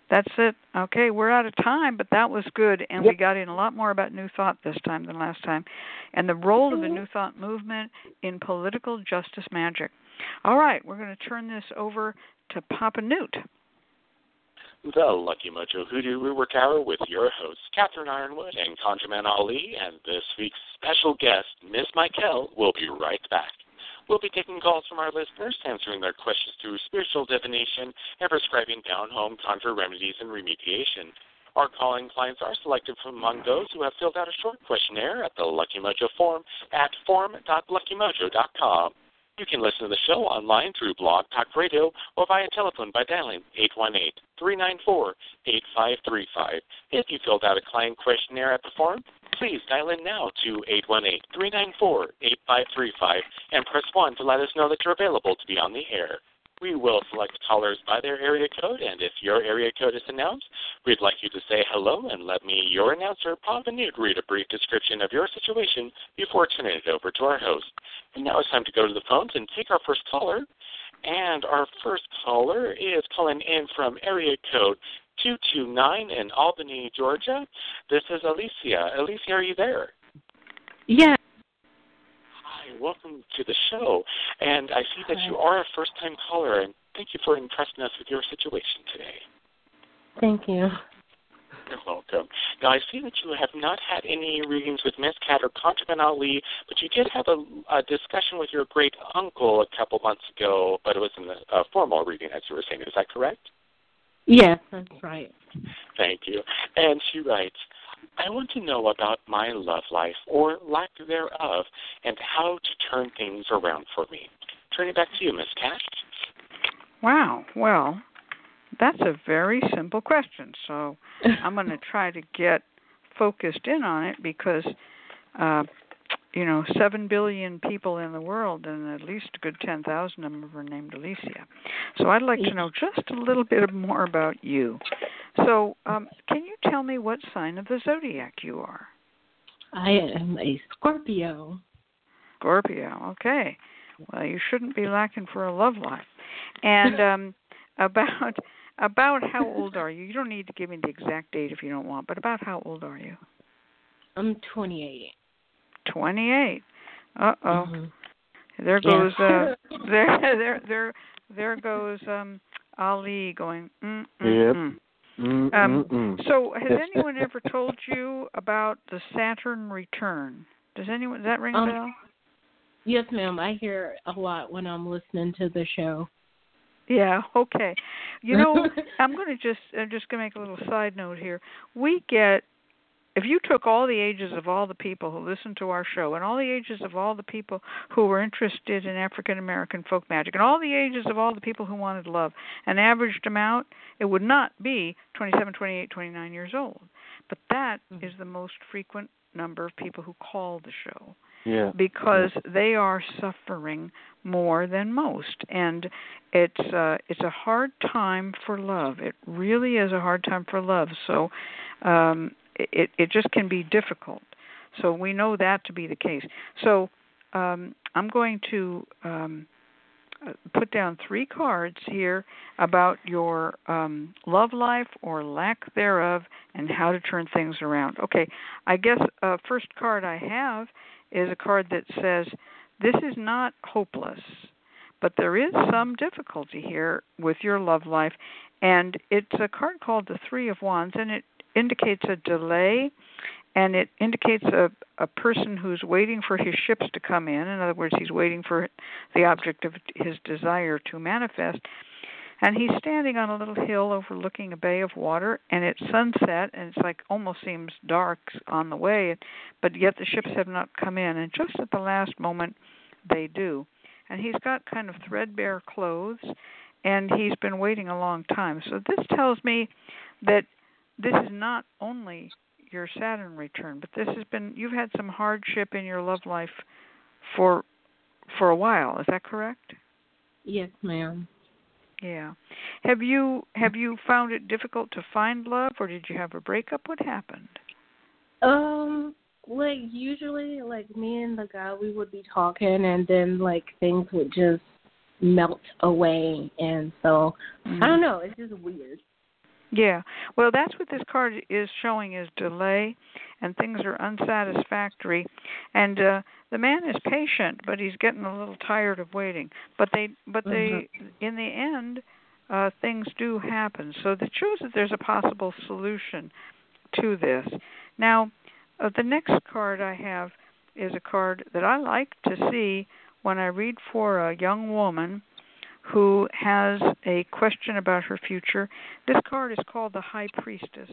that's it. Okay, we're out of time, but that was good, and yep. we got in a lot more about New Thought this time than last time, and the role of the Mm-hmm. New Thought movement in political justice magic. All right, we're going to turn this over to Papa Newt. The Lucky Mojo Hoodoo Rootwork Hour with your hosts, Catherine Yronwode and ConjureMan Ali, and this week's special guest, Miss Michaele, will be right back. We'll be taking calls from our listeners, answering their questions through spiritual divination and prescribing down home conjure remedies and remediation. Our calling clients are selected from among those who have filled out a short questionnaire at the Lucky Mojo forum at forum.luckymojo.com. You can listen to the show online through Blog Talk Radio or via telephone by dialing 818-394-8535. If you filled out a client questionnaire at the forum, please dial in now to 818-394-8535 and press 1 to let us know that you're available to be on the air. We will select callers by their area code, and if your area code is announced, we'd like you to say hello and let me, your announcer, Papa Newt, read a brief description of your situation before turning it over to our host. And now it's time to go to the phones and take our first caller. And our first caller is calling in from area code 229 in Albany, Georgia. This is Alicia. Alicia, are you there? Yeah. Hi, welcome to the show. And I see that you are a first time caller, and thank you for impressing us with your situation today. Thank you. You're welcome. Now, I see that you have not had any readings with Miss Cat or ConjureMan Ali, but you did have a, a discussion with your great uncle a couple months ago, but it was in a, a formal reading, as you were saying. Is that correct? Yes, that's right. Thank you. And she writes, I want to know about my love life, or lack thereof, and how to turn things around for me. Turning it back to you, Miss Cat. Wow. Well, that's a very simple question. So I'm going to try to get focused in on it because, uh, you know, seven billion people in the world, and at least a good ten thousand of them are named Alicia. So I'd like to know just a little bit more about you. So, um, can you tell me what sign of the zodiac you are? I am a Scorpio. Scorpio. Okay. Well, you shouldn't be lacking for a love life. And um, about about how old are you? You don't need to give me the exact date if you don't want, but about how old are you? I'm 28. 28. Uh oh. Mm-hmm. There goes uh there there there there goes um Ali going mm mm Yep. mm. Um. So, has anyone ever told you about the Saturn return? Does anyone does that ring a Um, bell? Yes, ma'am. I hear a lot when I'm listening to the show. Yeah. Okay. You know, I'm going to just I'm just going to make a little side note here. We get if you took all the ages of all the people who listen to our show and all the ages of all the people who were interested in African American folk magic and all the ages of all the people who wanted love and averaged them out, it would not be 27, 28, 29 years old. But that Mhm. is the most frequent number of people who call the show yeah. because they are suffering more than most and it's uh it's a hard time for love it really is a hard time for love so um it it just can be difficult. So we know that to be the case. So um i'm going to um uh, put down three cards here about your um love life or lack thereof and how to turn things around. Okay i guess uh first card i have is a card that says this is not hopeless, but there is some difficulty here with your love life. And it's a card called the Three of Wands, and it indicates a delay and it indicates a, a person who's waiting for his ships to come in. In other words, he's waiting for the object of his desire to manifest. And he's standing on a little hill overlooking a bay of water, and it's sunset, and it's like almost seems dark on the way, but yet the ships have not come in. And just at the last moment, they do. And he's got kind of threadbare clothes, and he's been waiting a long time. So this tells me that this is not only your Saturn return, but this has been you've had some hardship in your love life for for a while. Is that correct? Yes, ma'am. Yeah. Have you have you found it difficult to find love or did you have a breakup? What happened? Um, like usually, like me and the guy, we would be talking, and then like things would just melt away, and so I don't know. It's just weird. Yeah. Well, that's what this card is showing is delay and things are unsatisfactory and uh the man is patient, but he's getting a little tired of waiting. But they but they in the end uh things do happen. So that shows that there's a possible solution to this. Now, uh, the next card I have is a card that I like to see when I read for a young woman who has a question about her future. This card is called the High Priestess.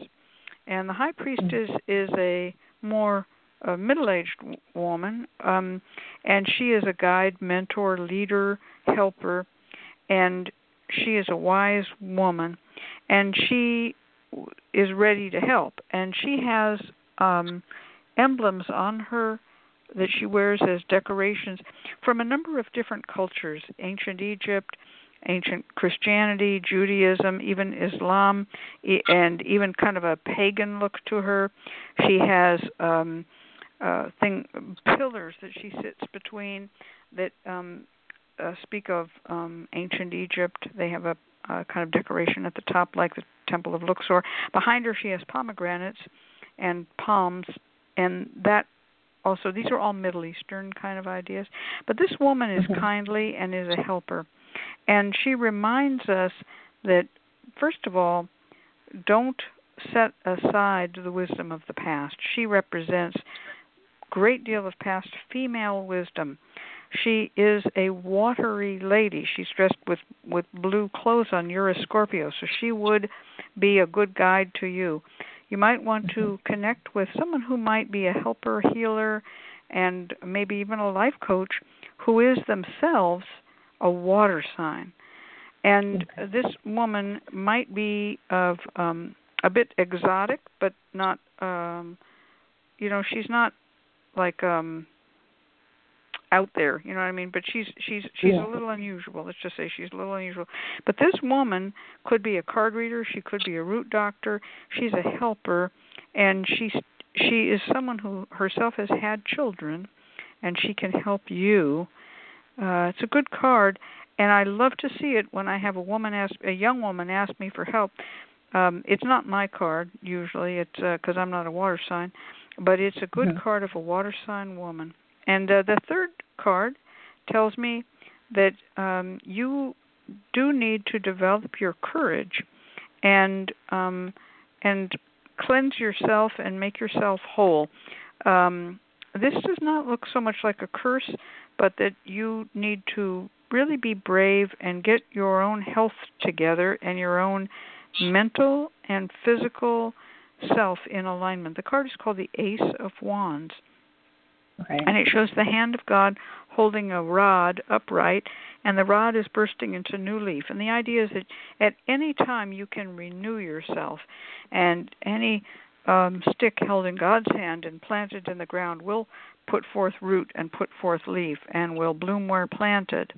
And the High Priestess is a more uh, middle-aged woman, um, and she is a guide, mentor, leader, helper, and she is a wise woman, and she is ready to help. And she has um, emblems on her that she wears as decorations from a number of different cultures ancient Egypt, ancient Christianity, Judaism, even Islam, and even kind of a pagan look to her. She has um, uh, thing pillars that she sits between that um, uh, speak of um, ancient Egypt. They have a, a kind of decoration at the top, like the temple of Luxor. Behind her, she has pomegranates and palms, and that also these are all Middle Eastern kind of ideas. But this woman is Mhm. kindly and is a helper, and she reminds us that first of all, don't set aside the wisdom of the past. She represents great deal of past female wisdom. She is a watery lady. She's dressed with with blue clothes on. You're a Scorpio, so she would be a good guide to you. You might want to connect with someone who might be a helper, healer, and maybe even a life coach who is themselves a water sign. And this woman might be of um a bit exotic, but not um you know, she's not like um out there, you know what I mean? But she's she's she's Yeah. a little unusual. Let's just say she's a little unusual. But this woman could be a card reader, she could be a root doctor, she's a helper and she's she is someone who herself has had children and she can help you. Uh it's a good card and I love to see it when I have a woman ask a young woman ask me for help. Um it's not my card usually. It's uh, cuz I'm not a water sign, but it's a good Mhm. card of a water sign woman. And uh, the third card tells me that um, you do need to develop your courage and um, and cleanse yourself and make yourself whole. Um, this does not look so much like a curse, but that you need to really be brave and get your own health together and your own mental and physical self in alignment. The card is called the Ace of Wands Okay. and it shows the hand of God holding a rod upright, and the rod is bursting into new leaf. And the idea is that at any time you can renew yourself, and any um, stick held in God's hand and planted in the ground will put forth root and put forth leaf and will bloom where planted.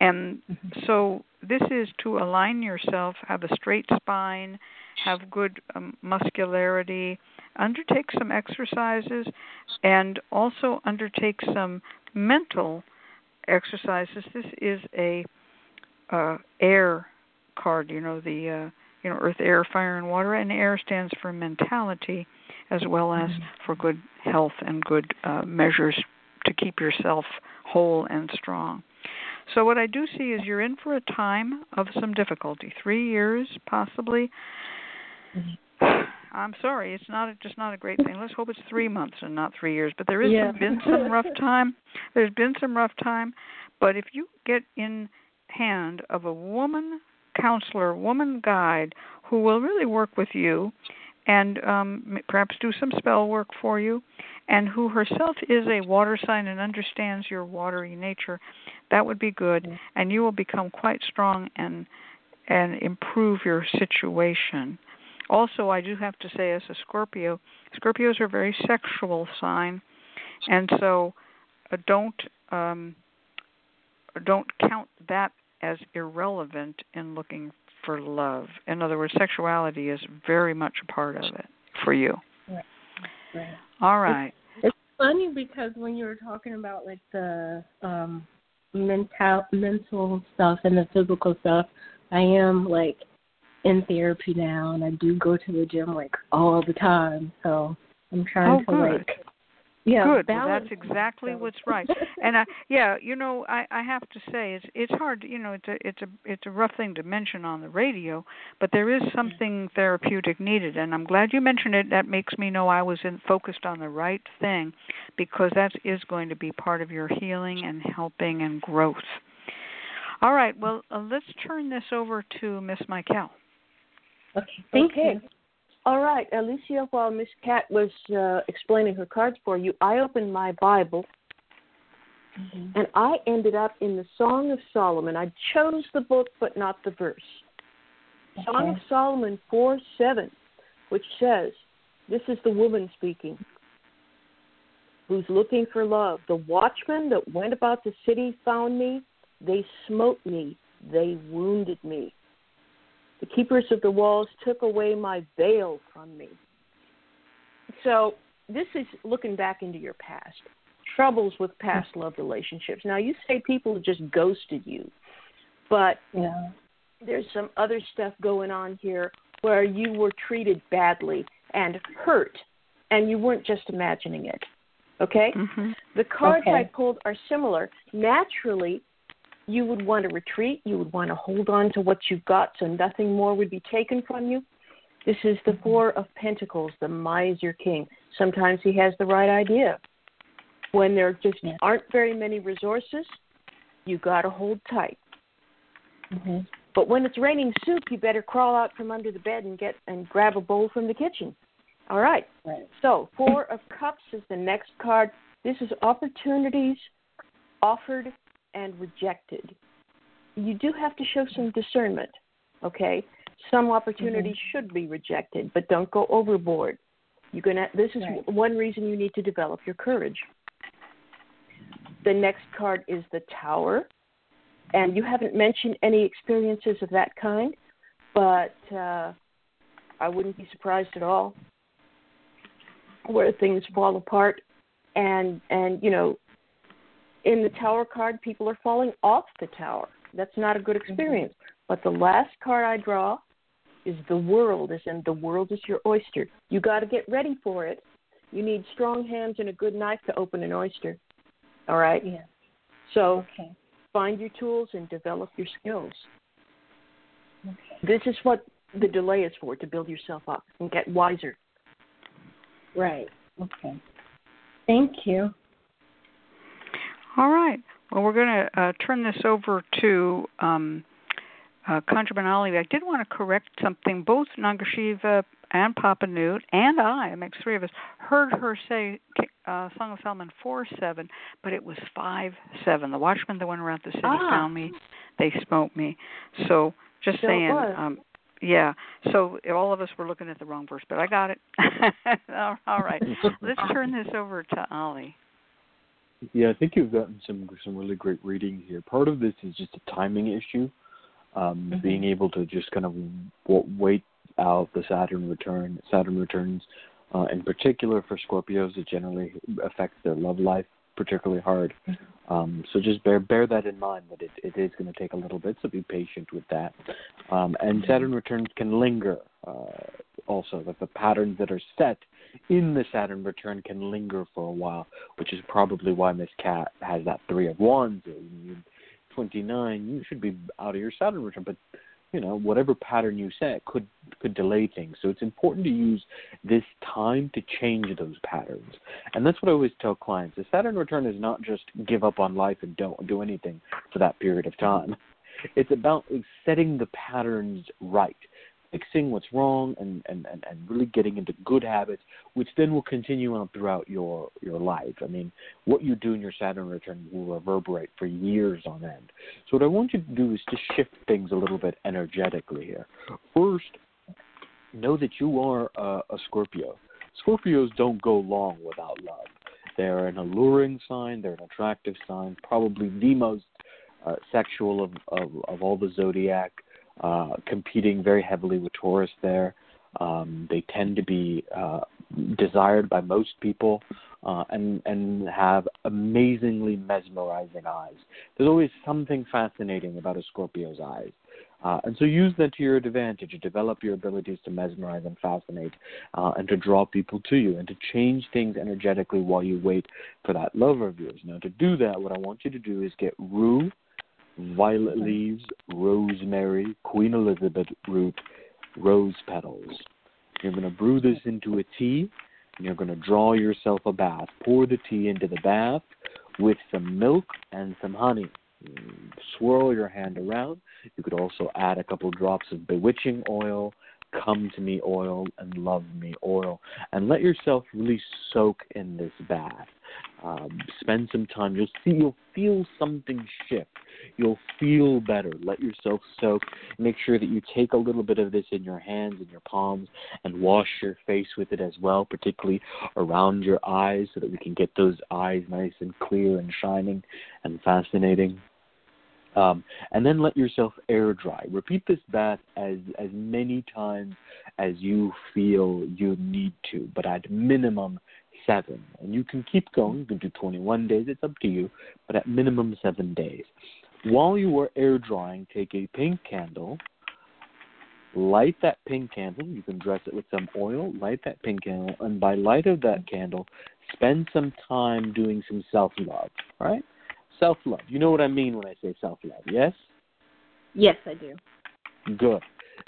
And Mhm. so this is to align yourself, have a straight spine, have good um, muscularity, undertake some exercises, and also undertake some mental exercises. This is a uh, air card, you know, the uh, you know, earth, air, fire, and water, and air stands for mentality as well as for good health and good uh, measures to keep yourself whole and strong. So what I do see is you're in for a time of some difficulty, three years possibly. Mm-hmm. I'm sorry, it's not just not a great thing. Let's hope it's three months and not three years. But there has Yeah. been some rough time. There's been some rough time. But if you get in hand of a woman counselor, woman guide who will really work with you and um perhaps do some spell work for you. And who herself is a water sign and understands your watery nature, that would be good. And you will become quite strong and and improve your situation. Also, I do have to say as a Scorpio, Scorpios are a very sexual sign. And so uh, don't um don't count that as irrelevant in looking for love. In other words, sexuality is very much a part of it for you. Right. All right. It's funny because when you were talking about like the um mental mental stuff and the physical stuff, I am like in therapy now and I do go to the gym like all the time. So I'm trying Oh, to good. like yeah, Good. Well, that's exactly myself. what's right. And I, yeah, you know, I I have to say it's it's hard. You know, it's a it's a it's a rough thing to mention on the radio, but there is something therapeutic needed, and I'm glad you mentioned it. That makes me know I was in, focused on the right thing, because that is going to be part of your healing and helping and growth. All right. Well, uh, let's turn this over to Miss Michaele. Okay. Thank okay. you. All right, Alicia, while Miss Cat was uh, explaining her cards for you, I opened my Bible and I ended up in the Song of Solomon. I chose the book but not the verse. Song of Solomon 4 7, which says, This is the woman speaking, who's looking for love. The watchmen that went about the city found me. They smote me. They wounded me. The keepers of the walls took away my veil from me. So, this is looking back into your past. Troubles with past love relationships. Now, you say people just ghosted you, but Yeah. there's some other stuff going on here where you were treated badly and hurt, and you weren't just imagining it. Okay? Mm-hmm. The cards Okay. I pulled are similar. Naturally, you would want to retreat. You would want to hold on to what you've got so nothing more would be taken from you. This is the Four of Pentacles, the miser king. Sometimes he has the right idea. When there just Yeah. aren't very many resources, you got to hold tight. hmm But when it's raining soup, you better crawl out from under the bed and get and grab a bowl from the kitchen. All right. Right. So, Four of Cups is the next card. This is opportunities offered and rejected. You do have to show some discernment, okay? Some opportunities should be rejected, but don't go overboard. You're gonna. This is Right. one reason you need to develop your courage. The next card is the Tower, and you haven't mentioned any experiences of that kind, but uh, I wouldn't be surprised at all where things fall apart and and you know in the tower card people are falling off the tower that's not a good mm-hmm. experience but the last card i draw is the world is and the world is your oyster you got to get ready for it you need strong hands and a good knife to open an oyster all right Yeah. so Okay. find your tools and develop your skills Okay. this is what the delay is for to build yourself up and get wiser Right. Okay. Thank you. All right. Well, we're going to uh, turn this over to um, uh, ConjureMan Ali. I did want to correct something. Both Nagasiva and Papa Newt and I, it makes three of us, heard her say uh, Song of Solomon 4 7, but it was 5 7. The watchmen that went around the city Ah. found me, they smote me. So just So saying. Um, yeah, so all of us were looking at the wrong verse, but I got it. all all right, let's turn this over to Ali. Yeah, I think you've gotten some some really great reading here. Part of this is just a timing issue, um, Mhm. being able to just kind of w- wait out the Saturn return. Saturn returns, uh, in particular for Scorpios, it generally affects their love life particularly hard. Um, so just bear bear that in mind that it, it is going to take a little bit. So be patient with that. Um, and Saturn returns can linger. Uh, also, that the patterns that are set in the Saturn return can linger for a while, which is probably why Miss Cat has that three of wands. You, 29, you should be out of your Saturn return, but you know whatever pattern you set could could delay things. So it's important to use this time to change those patterns, and that's what I always tell clients. The Saturn return is not just give up on life and don't do anything for that period of time. It's about setting the patterns right fixing what's wrong and, and, and, and really getting into good habits, which then will continue on throughout your, your life. I mean, what you do in your Saturn return will reverberate for years on end. So what I want you to do is to shift things a little bit energetically here. First, know that you are a, a Scorpio. Scorpios don't go long without love. They're an alluring sign. They're an attractive sign. Probably the most uh, sexual of, of, of all the zodiac uh, competing very heavily with Taurus there. Um, they tend to be uh, desired by most people uh, and and have amazingly mesmerizing eyes. There's always something fascinating about a Scorpio's eyes. Uh, and so use that to your advantage. Develop your abilities to mesmerize and fascinate uh, and to draw people to you and to change things energetically while you wait for that love of yours. Now, to do that, what I want you to do is get rue, violet leaves, rosemary, Queen Elizabeth root, rose petals. You're going to brew this into a tea, and you're going to draw yourself a bath. Pour the tea into the bath with some milk and some honey. Mm, Swirl your hand around. You could also add a couple drops of bewitching oil, come to me oil, and love me oil, and let yourself really soak in this bath. Um, spend some time. You'll see. You'll feel something shift. You'll feel better. Let yourself soak. Make sure that you take a little bit of this in your hands and your palms and wash your face with it as well, particularly around your eyes, so that we can get those eyes nice and clear and shining and fascinating. Um, and then let yourself air dry. Repeat this bath as as many times as you feel you need to, but at minimum seven. And you can keep going. You can do 21 days. It's up to you, but at minimum seven days. While you are air drying, take a pink candle, light that pink candle. You can dress it with some oil, light that pink candle, and by light of that candle, spend some time doing some self love, right? Self love. You know what I mean when I say self love, yes? Yes, I do. Good.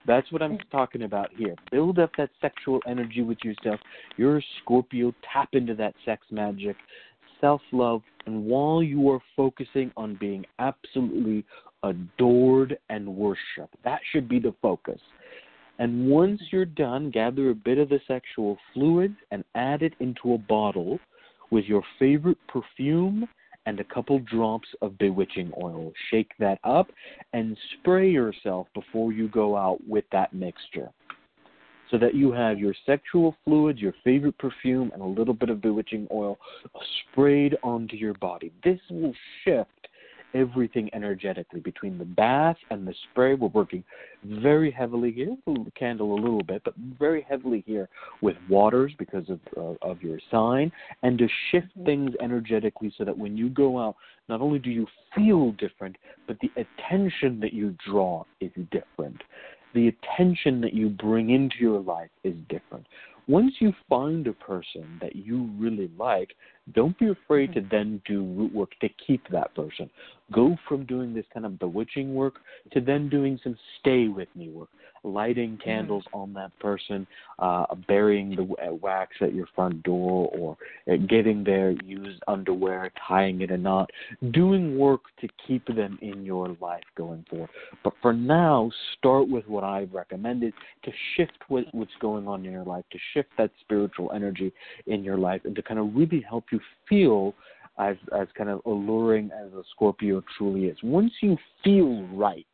That's what I'm talking about here. Build up that sexual energy with yourself. You're a Scorpio. Tap into that sex magic, self love, and while you are focusing on being absolutely adored and worshiped, that should be the focus. And once you're done, gather a bit of the sexual fluid and add it into a bottle with your favorite perfume and a couple drops of bewitching oil. Shake that up and spray yourself before you go out with that mixture. So that you have your sexual fluids, your favorite perfume, and a little bit of bewitching oil sprayed onto your body. This will shift everything energetically between the bath and the spray. We're working very heavily here, the candle a little bit, but very heavily here with waters because of uh, of your sign, and to shift mm-hmm. things energetically so that when you go out, not only do you feel different, but the attention that you draw is different. The attention that you bring into your life is different once you find a person that you really like, don't be afraid to mm-hmm. then do root work to keep that person. Go from doing this kind of bewitching work to then doing some stay with me work lighting mm-hmm. candles mm. on that person, uh, burying the uh, wax at your front door, or uh, getting their used underwear, tying it a knot, doing work to keep them in your life going forward. But for now, start with what I've recommended to shift what, what's going on in your life, to shift that spiritual energy in your life, and to kind of really help you feel as as kind of alluring as a Scorpio truly is. Once you feel right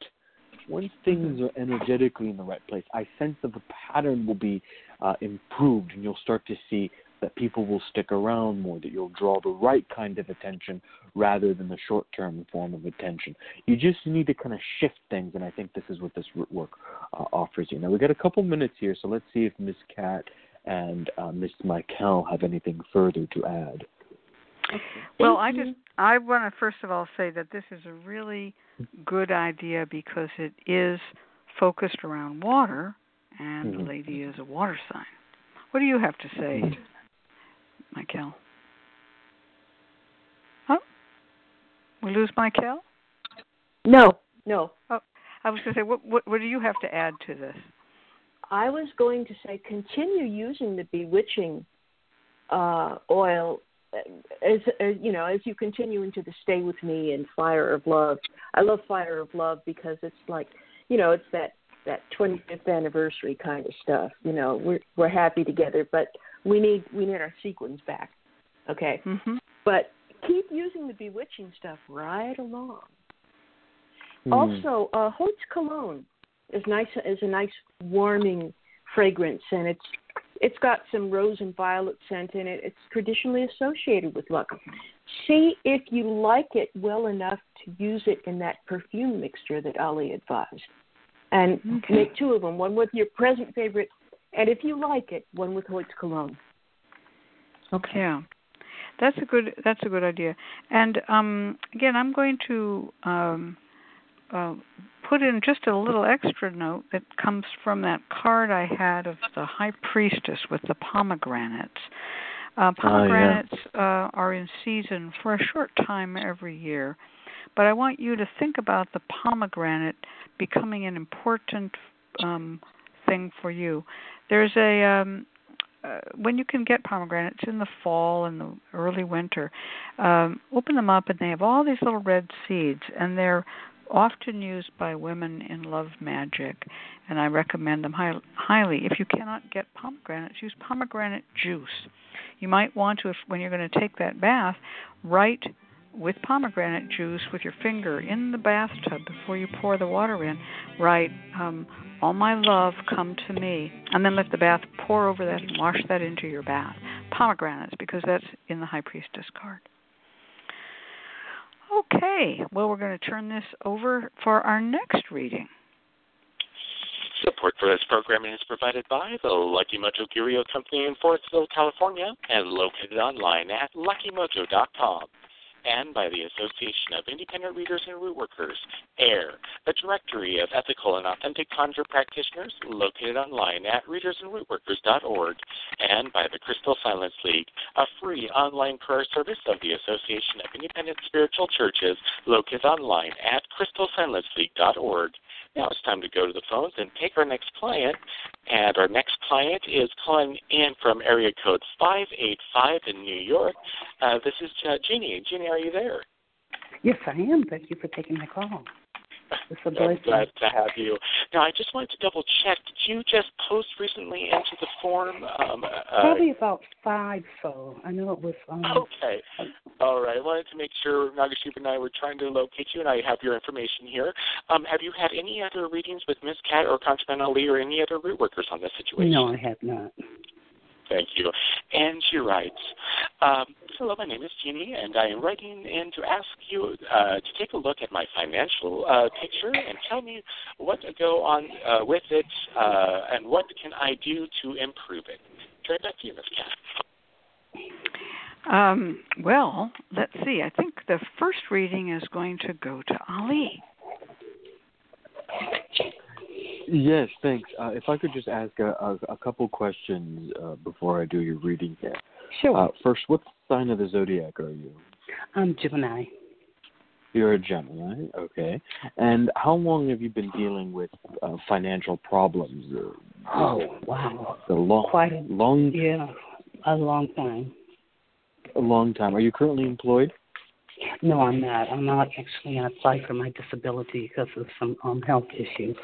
once things are energetically in the right place, I sense that the pattern will be uh, improved, and you'll start to see that people will stick around more, that you'll draw the right kind of attention rather than the short term form of attention. You just need to kind of shift things, and I think this is what this work uh, offers you. Now, we've got a couple minutes here, so let's see if Miss Cat and uh, Miss Michaele have anything further to add. Okay. Well, I just I want to first of all say that this is a really good idea because it is focused around water, and mm-hmm. the lady is a water sign. What do you have to say, Michaele? Oh, we lose Michaele? No, no. Oh, I was going to say, what, what what do you have to add to this? I was going to say, continue using the bewitching uh, oil as, as you know, as you continue into the Stay with Me and Fire of Love, I love Fire of Love because it's like, you know, it's that that 25th anniversary kind of stuff. You know, we're we're happy together, but we need we need our sequins back. Okay, mm-hmm. but keep using the bewitching stuff right along. Mm. Also, uh, Hoyt's cologne is nice is a nice warming fragrance, and it's it's got some rose and violet scent in it. It's traditionally associated with luck. See if you like it well enough to use it in that perfume mixture that Ali advised. And okay. make two of them, one with your present favorite, and if you like it, one with Hoyt's cologne. Okay. Yeah. That's a good that's a good idea. And um again I'm going to um uh, put in just a little extra note that comes from that card I had of the High Priestess with the pomegranates. Uh, pomegranates oh, yeah. uh, are in season for a short time every year, but I want you to think about the pomegranate becoming an important um, thing for you. There's a um, uh, when you can get pomegranates in the fall and the early winter, um, open them up and they have all these little red seeds, and they're often used by women in love magic, and I recommend them high, highly. If you cannot get pomegranates, use pomegranate juice. You might want to, if, when you're going to take that bath, write with pomegranate juice with your finger in the bathtub before you pour the water in. Write, um, "All my love, come to me," and then let the bath pour over that and wash that into your bath. Pomegranates, because that's in the High Priestess card. Okay, well, we're going to turn this over for our next reading. Support for this programming is provided by the Lucky Mojo Curio Company in Forestville, California, and located online at luckymojo.com. and by the Association of Independent Readers and Root Workers, AIR, a directory of ethical and authentic conjure practitioners located online at readersandrootworkers.org, and by the Crystal Silence League, a free online prayer service of the Association of Independent Spiritual Churches located online at crystalsilenceleague.org. Now it's time to go to the phones and take our next client. And our next client is calling in from area code 585 in New York. Uh, this is uh, Jeannie. Jeannie, are you there? Yes, I am. Thank you for taking my call. It's a I'm glad to have you. Now, I just wanted to double check. Did you just post recently into the forum? Um, uh, Probably about five so. I know it was. Um, okay. All right. I wanted to make sure Nagasiva and I were trying to locate you, and I have your information here. Um, have you had any other readings with Miss Cat or ConjureMan Ali or any other root workers on this situation? No, I have not. Thank you. And she writes, um, Hello, my name is Jeannie, and I am writing in to ask you uh, to take a look at my financial uh, picture and tell me what to go on uh, with it uh, and what can I do to improve it. Turn back to you, Ms. Cat. Um, well, let's see. I think the first reading is going to go to Ali. Yes, thanks. Uh, if I could just ask a, a, a couple questions uh, before I do your reading here. Sure. Uh, first, what sign of the zodiac are you? I'm Gemini. You're a Gemini, okay. And how long have you been dealing with uh, financial problems? oh, wow. A long, Quite a long, yeah, a long time. A long time. Are you currently employed? No, I'm not. I'm not actually. I applied for my disability because of some um health issues.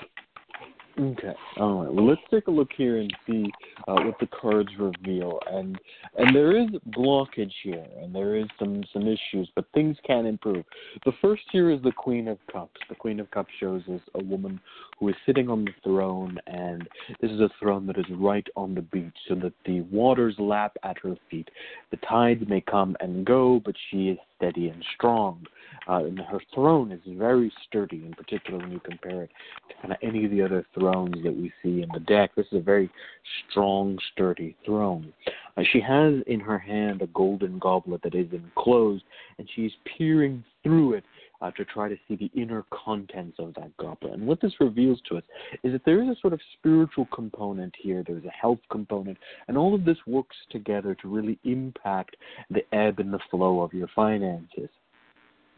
Okay. All right. Well, let's take a look here and see uh, what the cards reveal. And and there is blockage here, and there is some some issues, but things can improve. The first here is the Queen of Cups. The Queen of Cups shows us a woman who is sitting on the throne, and this is a throne that is right on the beach, so that the waters lap at her feet. The tides may come and go, but she is steady and strong. Uh, and her throne is very sturdy, in particular when you compare it to kind of any of the other thrones that we see in the deck. This is a very strong, sturdy throne. Uh, she has in her hand a golden goblet that is enclosed, and she's peering through it uh, to try to see the inner contents of that goblet. And what this reveals to us is that there is a sort of spiritual component here, there's a health component, and all of this works together to really impact the ebb and the flow of your finances.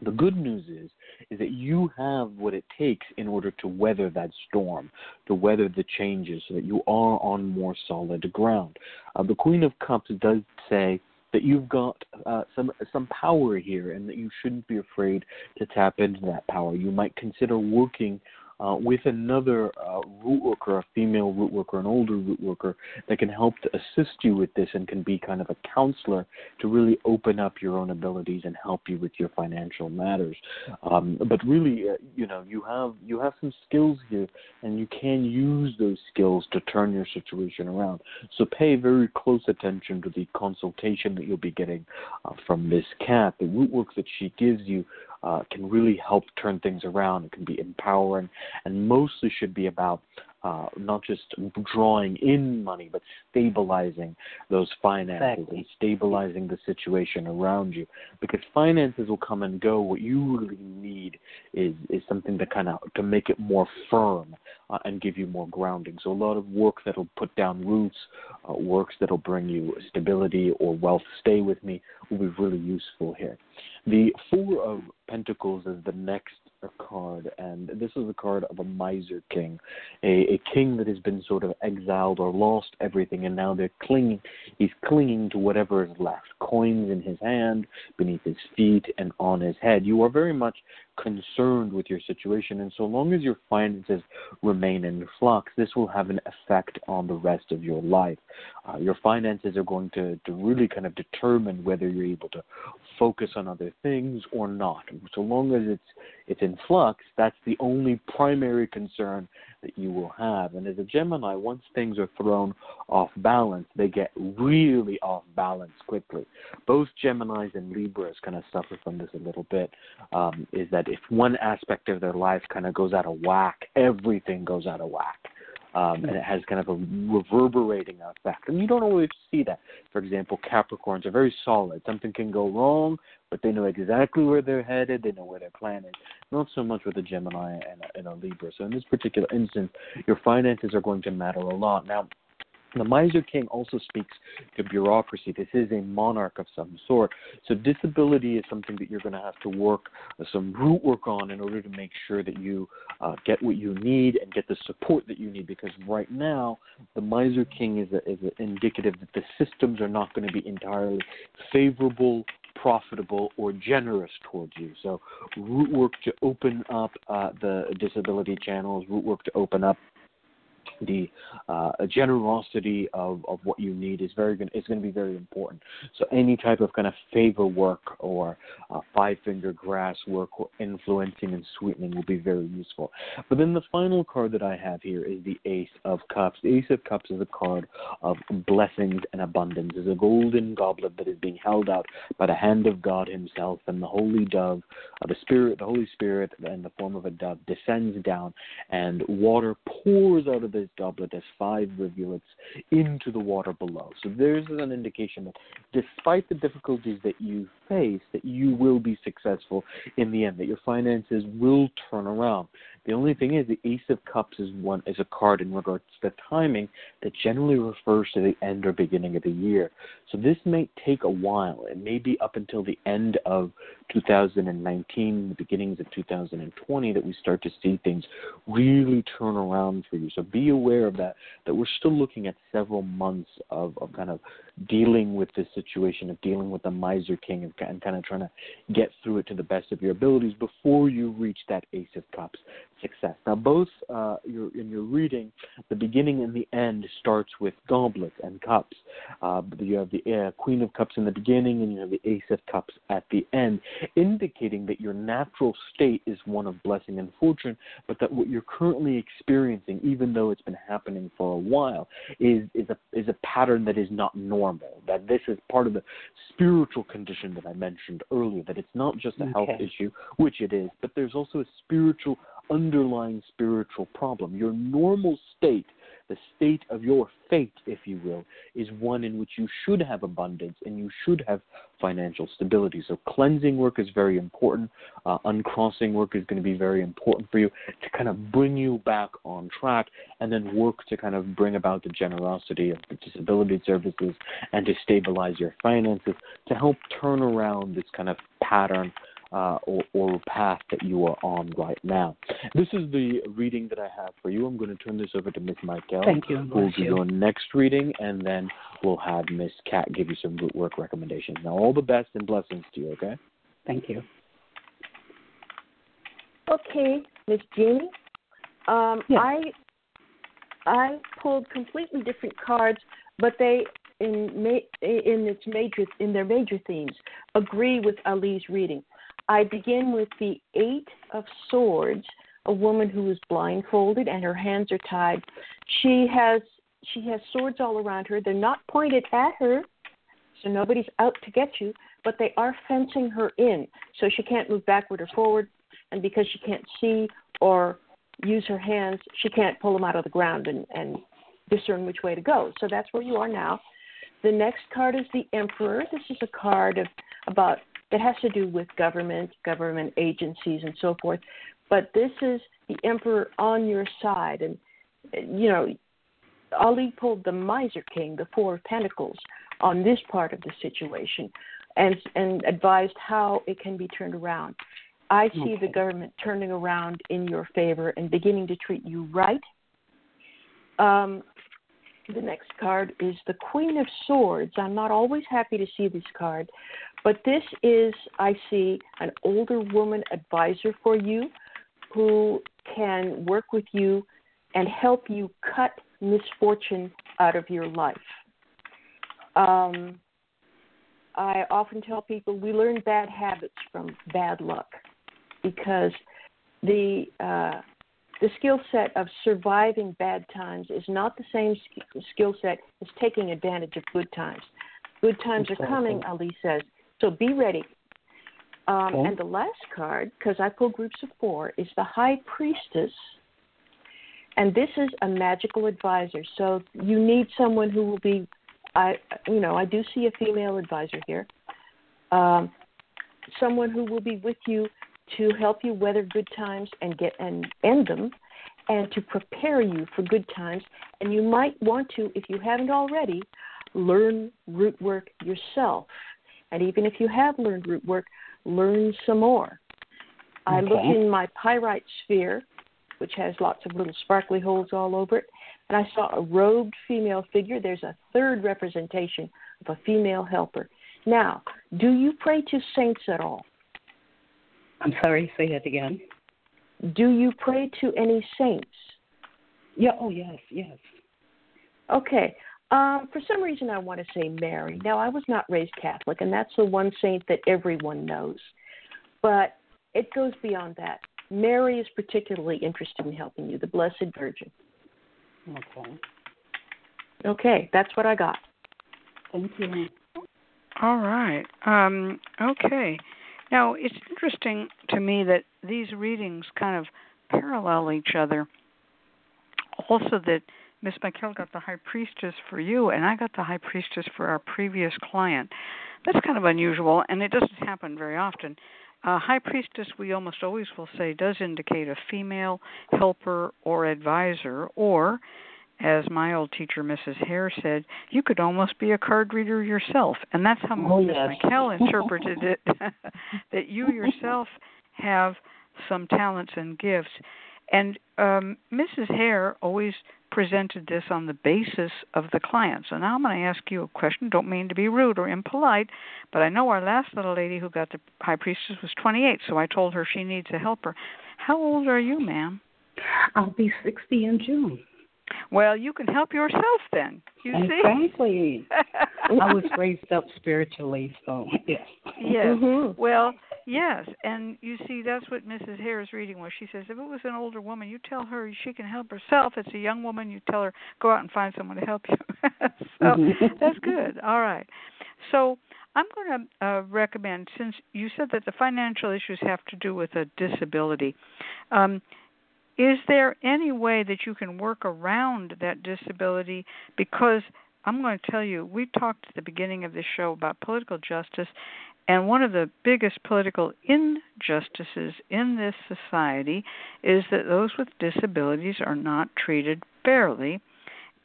The good news is is that you have what it takes in order to weather that storm, to weather the changes, so that you are on more solid ground. Uh, the Queen of Cups does say that you've got uh, some some power here, and that you shouldn't be afraid to tap into that power. You might consider working uh, with another uh, root worker, a female root worker, an older root worker that can help to assist you with this and can be kind of a counselor to really open up your own abilities and help you with your financial matters. Um, but really, uh, you know, you have you have some skills here, and you can use those skills to turn your situation around. So pay very close attention to the consultation that you'll be getting uh, from Miss Cat. The root work that she gives you uh, can really help turn things around. It can be empowering and mostly should be about uh, not just drawing in money, but stabilizing those finances exactly. and stabilizing the situation around you. Because finances will come and go. What you really need is is something to kind of to make it more firm uh, and give you more grounding. So a lot of work that'll put down roots, uh, works that'll bring you stability or wealth. Stay with me will be really useful here. The Four of Pentacles is the next card, and this is the card of a miser king, a, a king that has been sort of exiled or lost everything, and now they're clinging. He's clinging to whatever is left, coins in his hand, beneath his feet, and on his head. You are very much concerned with your situation, and so long as your finances remain in flux, this will have an effect on the rest of your life. Uh, your finances are going to, to really kind of determine whether you're able to focus on other things or not. So long as it's it's in flux, that's the only primary concern that you will have. And as a Gemini, once things are thrown off balance, they get really off balance quickly. Both Geminis and Libras kind of suffer from this a little bit. Um, is that if one aspect of their life kind of goes out of whack, everything goes out of whack. Um, and it has kind of a reverberating effect. And you don't always see that. For example, Capricorns are very solid. Something can go wrong, but they know exactly where they're headed. They know where their plan is. Not so much with a Gemini and a, and a Libra. So in this particular instance, your finances are going to matter a lot. Now, the Miser King also speaks to bureaucracy. This is a monarch of some sort. So disability is something that you're going to have to work uh, some root work on in order to make sure that you uh, get what you need and get the support that you need. Because right now, the Miser King is, a, is a indicative that the systems are not going to be entirely favorable profitable or generous towards you. So root work to open up uh, the disability channels, root work to open up the uh, generosity of, of what you need is very going is going to be very important. So any type of kind of favor work or uh, five finger grass work or influencing and sweetening will be very useful. But then the final card that I have here is the Ace of Cups. The Ace of Cups is a card of blessings and abundance. It's a golden goblet that is being held out by the hand of God Himself, and the Holy Dove, uh, the Spirit, the Holy Spirit, in the form of a dove, descends down, and water pours out of this goblet as five rivulets into the water below. So there's an indication that despite the difficulties that you face, that you will be successful in the end, that your finances will turn around. The only thing is, the Ace of Cups is one is a card in regards to the timing that generally refers to the end or beginning of the year. So this may take a while. It may be up until the end of 2019, the beginnings of 2020, that we start to see things really turn around for you. So be aware of that. That we're still looking at several months of, of kind of dealing with this situation, of dealing with the Miser King, and, and kind of trying to get through it to the best of your abilities before you reach that Ace of Cups success. Now, both uh, your, in your reading, the beginning and the end starts with goblets and cups. Uh, you have the uh, Queen of Cups in the beginning, and you have the Ace of Cups at the end, indicating that your natural state is one of blessing and fortune, but that what you're currently experiencing, even though it's been happening for a while, is is a is a pattern that is not normal. That this is part of the spiritual condition that I mentioned earlier. That it's not just a okay. health issue, which it is, but there's also a spiritual underlying spiritual problem. Your normal state, the state of your fate, if you will, is one in which you should have abundance and you should have financial stability. So, cleansing work is very important. Uh, uncrossing work is going to be very important for you to kind of bring you back on track and then work to kind of bring about the generosity of the disability services and to stabilize your finances to help turn around this kind of pattern uh, or, or path that you are on right now. This is the reading that I have for you. I'm going to turn this over to Miss Michaele. Thank you. Who will do your next reading, and then we'll have Miss Cat give you some root work recommendations. Now, all the best and blessings to you, okay? Thank you. Okay, Miss Jeannie. Um, yes. I I pulled completely different cards, but they in ma- in its major in their major themes agree with Ali's reading. I begin with the Eight of Swords, a woman who is blindfolded and her hands are tied. She has she has swords all around her. They're not pointed at her, so nobody's out to get you, but they are fencing her in, so she can't move backward or forward. And because she can't see or use her hands, she can't pull them out of the ground and, and discern which way to go. So that's where you are now. The next card is the Emperor. This is a card of about that has to do with government, government agencies, and so forth. But this is the emperor on your side, and you know, Ali pulled the miser king, the four of pentacles, on this part of the situation, and and advised how it can be turned around. I see okay. the government turning around in your favor and beginning to treat you right. Um, the next card is the Queen of Swords. I'm not always happy to see this card, but this is, I see, an older woman advisor for you who can work with you and help you cut misfortune out of your life. Um, I often tell people we learn bad habits from bad luck because the uh, the skill set of surviving bad times is not the same skill set as taking advantage of good times. Good times are coming, Ali says. So be ready. Um, okay. And the last card, because I pull groups of four, is the High Priestess. and this is a magical advisor. So you need someone who will be, I, you know, I do see a female advisor here. Um, someone who will be with you to help you weather good times and get and end them, and to prepare you for good times. And you might want to, if you haven't already, learn root work yourself. And even if you have learned root work, learn some more. I look in my pyrite sphere, which has lots of little sparkly holes all over it, and I saw a robed female figure. There's a third representation of a female helper. Now, do you pray to saints at all? I'm sorry, say that again. Do you pray to any saints? Yeah, oh, yes, yes. Okay. Um, for some reason, I want to say Mary. Now, I was not raised Catholic, and that's the one saint that everyone knows. But it goes beyond that. Mary is particularly interested in helping you, the Blessed Virgin. Okay. Okay, that's what I got. Thank you. All right. Um, okay. Now, it's interesting to me that these readings kind of parallel each other. Also, that Miss Michaele got the High Priestess for you, and I got the High Priestess for our previous client. That's kind of unusual, and it doesn't happen very often. Uh, high priestess, we almost always will say, does indicate a female helper or advisor, or, as my old teacher, Mrs. Hare, said, you could almost be a card reader yourself. And that's how oh, Miss yes. Michaele interpreted it that you yourself have some talents and gifts. And um, Mrs. Hare always presented this on the basis of the client. So now I'm going to ask you a question. Don't mean to be rude or impolite, but I know our last little lady who got the high priestess was 28, so I told her she needs a helper. How old are you, ma'am? I'll be 60 in June. Well, you can help yourself then. You exactly. see? I was raised up spiritually, so yes. Yes. Mm-hmm. Well, yes, and you see, that's what Mrs. Harris reading was. She says, if it was an older woman, you tell her she can help herself. If It's a young woman, you tell her go out and find someone to help you. so Mhm. that's good. All right. So I'm going to uh, recommend, since you said that the financial issues have to do with a disability. Um, is there any way that you can work around that disability? Because I'm going to tell you, we talked at the beginning of this show about political justice, and one of the biggest political injustices in this society is that those with disabilities are not treated fairly.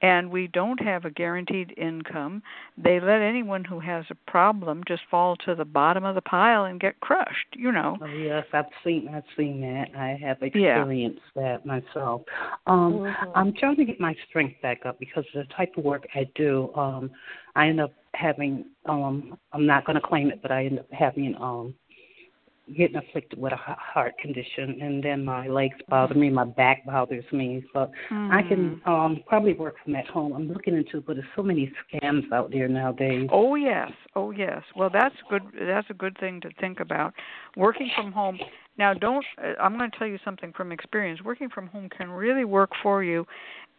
And we don't have a guaranteed income. They let anyone who has a problem just fall to the bottom of the pile and get crushed, you know. Oh yes, I've seen I've seen that. I have Yeah. experienced that myself. Um Mhm. I'm trying to get my strength back up because the type of work I do. Um I end up having um I'm not gonna claim it but I end up having um getting afflicted with a heart condition and then my legs bother me, my back bothers me. But I can um probably work from at home. I'm looking into it, but there's so many scams out there nowadays. Oh yes, oh yes. Well, that's good. That's a good thing to think about. Working from home. Now, don't. uh, I'm going to tell you something from experience. Working from home can really work for you,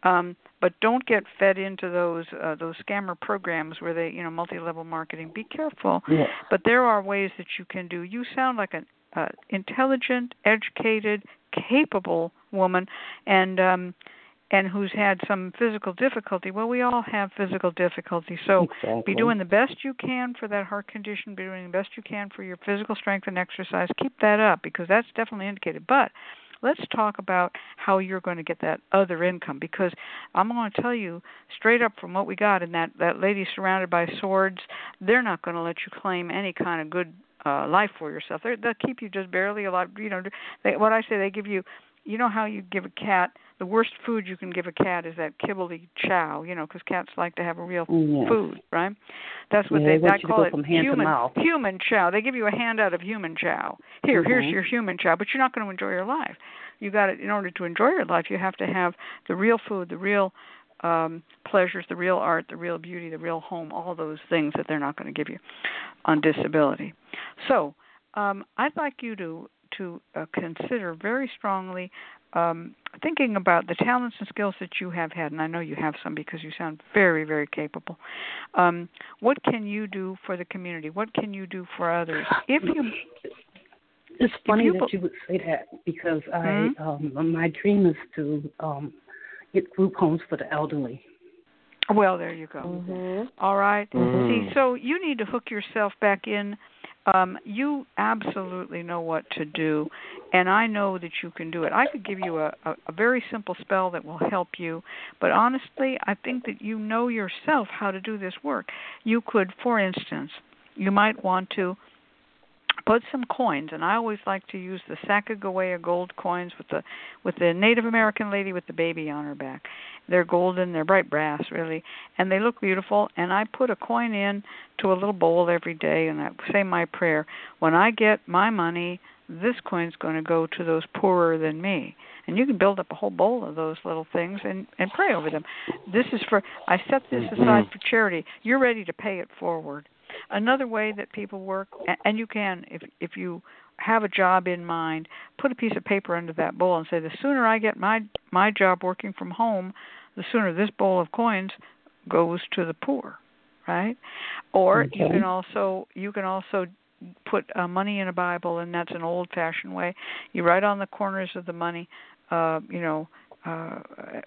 um, but don't get fed into those uh, those scammer programs where they, you know, multi-level marketing. Be careful. But there are ways that you can do. You sound like an uh, intelligent, educated, capable woman, and um, and who's had some physical difficulty. Well, we all have physical difficulty, so exactly. be doing the best you can for that heart condition. Be doing the best you can for your physical strength and exercise. Keep that up because that's definitely indicated. But let's talk about how you're going to get that other income because I'm going to tell you straight up from what we got in that that lady surrounded by swords, they're not going to let you claim any kind of good uh life for yourself. They're, they'll keep you just barely alive. You know, they, what I say, they give you. You know how you give a cat the worst food you can give a cat is that kibbly chow. You know, because cats like to have a real Yes. food, right? That's what Yeah, they, they I call it from hand to human human chow. They give you a handout of human chow. Here, here's Mhm. your human chow, but you're not going to enjoy your life. You got it. In order to enjoy your life, you have to have the real food, the real um pleasures, the real art, the real beauty, the real home, all those things that they're not going to give you on disability. So, um I'd like you to to uh, consider very strongly um, thinking about the talents and skills that you have had, and I know you have some because you sound very, very capable. Um, what can you do for the community? What can you do for others? If you, It's funny you that you would say that because I Mhm. um my dream is to um get group homes for the elderly. Well, there you go. Mm-hmm. All right. Mm. See, so you need to hook yourself back in. Um, you absolutely know what to do, and I know that you can do it. I could give you a, a, a very simple spell that will help you, but honestly, I think that you know yourself how to do this work. You could, for instance, you might want to put some coins and I always like to use the Sacagawea gold coins with the with the Native American lady with the baby on her back. They're golden, they're bright brass really, and they look beautiful and I put a coin in to a little bowl every day and I say my prayer. When I get my money, this coin's going to go to those poorer than me. And you can build up a whole bowl of those little things and and pray over them. This is for I set this aside mm-hmm. for charity. You're ready to pay it forward Another way that people work, and you can, if if you have a job in mind, put a piece of paper under that bowl and say, the sooner I get my my job working from home, the sooner this bowl of coins goes to the poor, right? Or okay. you can also you can also put uh, money in a Bible, and that's an old-fashioned way. You write on the corners of the money, uh, you know, uh,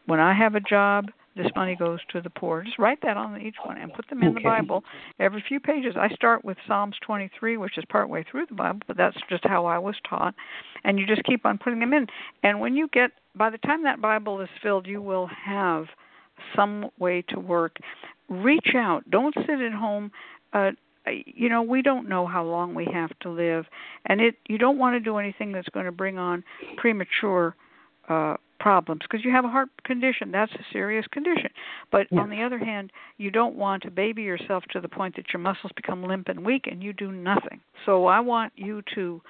when I have a job, this money goes to the poor. Just write that on each one and put them in okay. the Bible. Every few pages, I start with Psalms 23, which is partway through the Bible, but that's just how I was taught. And you just keep on putting them in. And when you get, by the time that Bible is filled, you will have some way to work. Reach out. Don't sit at home. Uh, you know we don't know how long we have to live and it you don't want to do anything that's going to bring on premature uh problems because you have a heart condition that's a serious condition. But on the other hand you don't want to baby yourself to the point that your muscles become limp and weak and you do nothing. So i want you to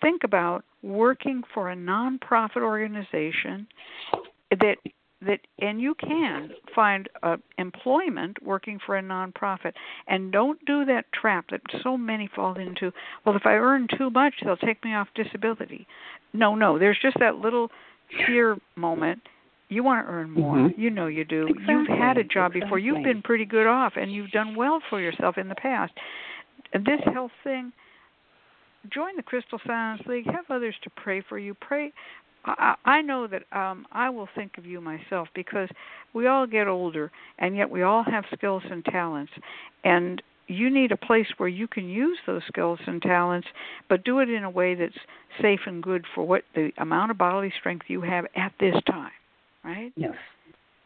think about working for a nonprofit organization that that and you can find uh, employment working for a nonprofit. And don't do that trap that so many fall into. Well if i earn too much they'll take me off disability. No no there's just that little fear moment you want to earn more. Mm-hmm. you know you do. Exactly. you've had a job exactly. before. You've been pretty good off and you've done well for yourself in the past. And this health thing join the crystal silence league. Have others to pray for you. Pray I, I know that um, I will think of you myself because we all get older, and yet we all have skills and talents, and you need a place where you can use those skills and talents, but do it in a way that's safe and good for what the amount of bodily strength you have at this time, right? Yes.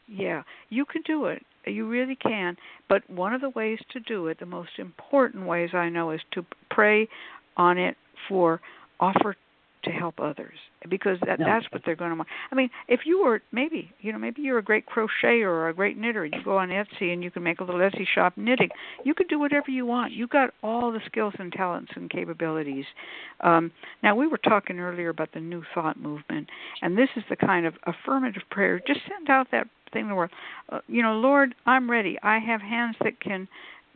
Yeah, you can do it. You really can. But one of the ways to do it, the most important ways I know, is to pray on it for offer to help others because that no. that's what they're going to want. I mean, if you were maybe you know maybe you're a great crocheter or a great knitter, and you go on Etsy and you can make a little Etsy shop knitting. You can do whatever you want. You got all the skills and talents and capabilities. Um, now we were talking earlier about the New Thought movement, and this is the kind of affirmative prayer. Just send out that thing to world. Uh, you know, Lord, I'm ready. I have hands that can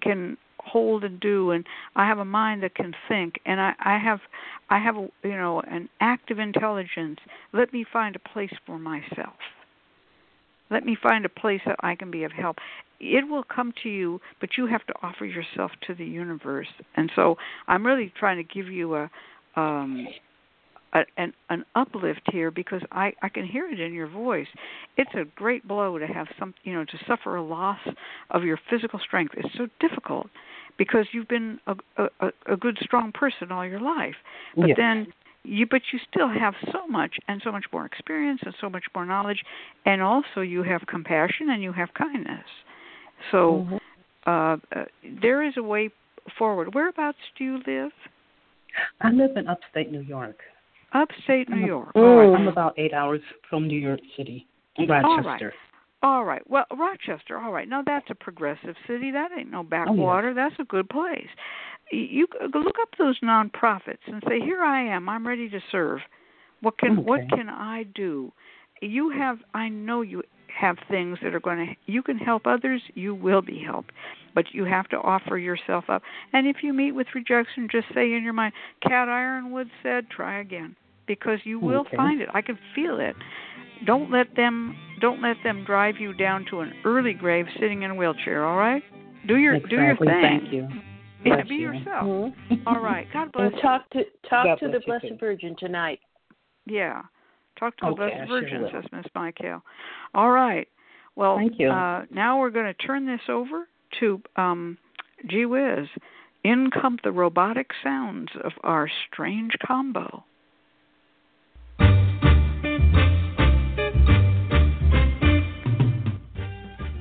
can hold and do and i have a mind that can think and i i have i have a, you know an active intelligence. Let me find a place for myself. Let me find a place that i can be of help. It will come to you but you have to offer yourself to the universe. And so i'm really trying to give you a um a, an an uplift here because I I can hear it in your voice. It's a great blow to have some you know to suffer a loss of your physical strength. It's so difficult because you've been a a, a good strong person all your life, but yes. then you but you still have so much and so much more experience and so much more knowledge, and also you have compassion and you have kindness. So Mm-hmm. uh, uh, there is a way forward. Whereabouts do you live? I live in upstate New York. Upstate New York. All All right. I'm about eight hours from New York City, All Rochester. right. All right. Well, Rochester. All right. Now that's a progressive city. That ain't no oh, backwater. That's a good place. You look up those nonprofits and say, "Here I am. I'm ready to serve. What can what can I do?" You have. I know you have things that are going to. You can help others. You will be helped, but you have to offer yourself up. And if you meet with rejection, just say in your mind, "Cat Yronwode said, try again," because you will Okay. find it. I can feel it don't let them don't let them drive you down to an early grave sitting in a wheelchair all right do your exactly. do your thing Thank you. yeah Bless be you. yourself Mhm. all right god bless And talk to talk God to the Blessed too. Virgin tonight. yeah Talk to okay, the Blessed Virgin, sure says Miss Michaele. All right. Well, Thank you. Uh, now we're going to turn this over to um, Gee Whiz. In come the robotic sounds of our strange combo.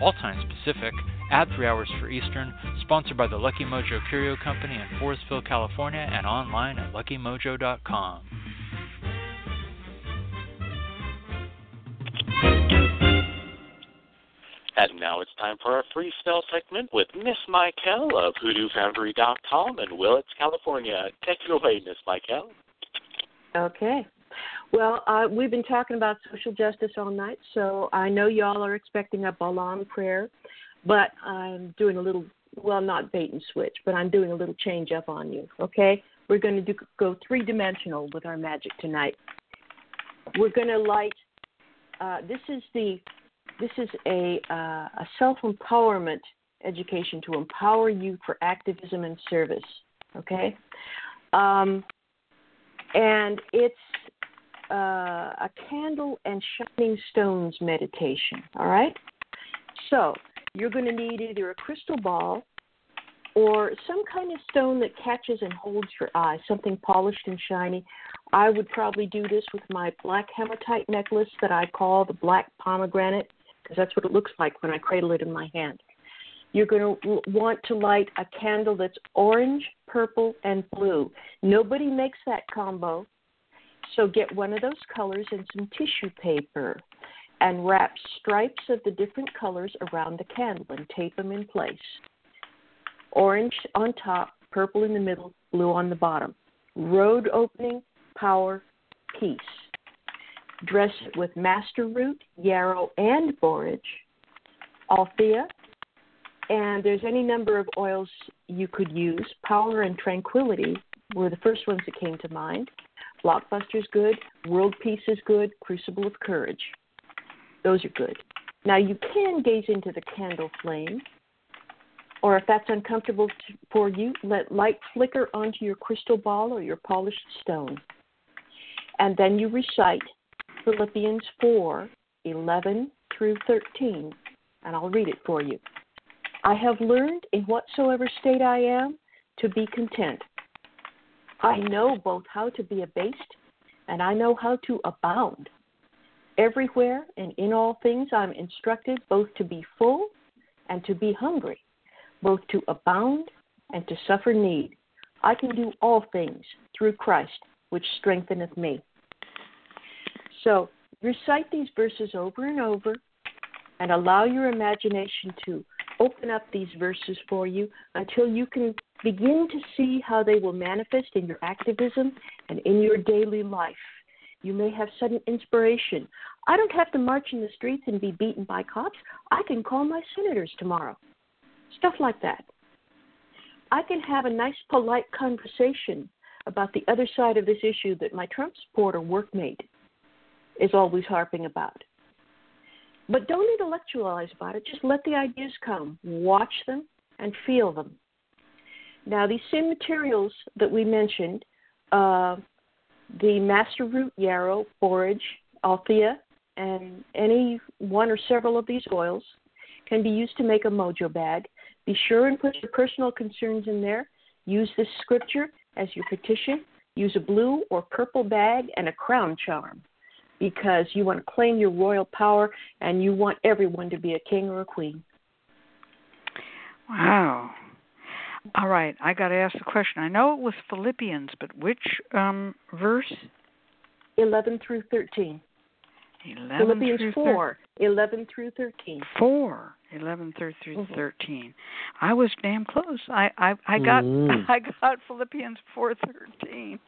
all times Pacific, at 3 hours for Eastern, sponsored by the Lucky Mojo Curio Company in Forestville, California, and online at luckymojo.com. And now it's time for our free spell segment with Miss Michaele of HoodooFoundry.com in Willits, California. Take it away, Miss Michaele. Okay. Well, uh, we've been talking about social justice all night, so I know y'all are expecting a Balam prayer, but I'm doing a little, well, not bait and switch, but I'm doing a little change up on you, okay? We're going to go three dimensional with our magic tonight. We're going to light, uh, this is the, this is a, uh, a self empowerment education to empower you for activism and service, okay? Um, and it's uh, a candle and shining stones meditation. All right? So you're going to need either a crystal ball or some kind of stone that catches and holds your eye, something polished and shiny. I would probably do this with my black hematite necklace that I call the black pomegranate because that's what it looks like when I cradle it in my hand. You're going to want to light a candle that's orange, purple, and blue. Nobody makes that combo. So get one of those colors and some tissue paper and wrap stripes of the different colors around the candle and tape them in place. Orange on top, purple in the middle, blue on the bottom. Road opening, power, peace. Dress it with master root, yarrow, and borage. Althea, and there's any number of oils you could use. Power and tranquility were the first ones that came to mind. Blockbuster's good, World Peace is good, Crucible of Courage. Those are good. Now you can gaze into the candle flame, or if that's uncomfortable for you, let light flicker onto your crystal ball or your polished stone. And then you recite Philippians 4 11 through 13, and I'll read it for you. I have learned in whatsoever state I am to be content. I know both how to be abased and I know how to abound. Everywhere and in all things I'm instructed both to be full and to be hungry, both to abound and to suffer need. I can do all things through Christ, which strengtheneth me. So recite these verses over and over and allow your imagination to open up these verses for you until you can begin to see how they will manifest in your activism and in your daily life. You may have sudden inspiration. I don't have to march in the streets and be beaten by cops. I can call my senators tomorrow. Stuff like that. I can have a nice, polite conversation about the other side of this issue that my Trump supporter workmate is always harping about. But don't intellectualize about it. Just let the ideas come. Watch them and feel them. Now, these same materials that we mentioned uh, the master root yarrow, borage, althea, and any one or several of these oils can be used to make a mojo bag. Be sure and put your personal concerns in there. Use this scripture as your petition. Use a blue or purple bag and a crown charm because you want to claim your royal power and you want everyone to be a king or a queen. Wow. All right, I got to ask the question. I know it was Philippians, but which um, verse? 11 through 13. 11 Philippians through 4, 11 through 13. 4, 11 through, through Mhm. 13. I was damn close. I I, I got Mm. I got Philippians 4:13.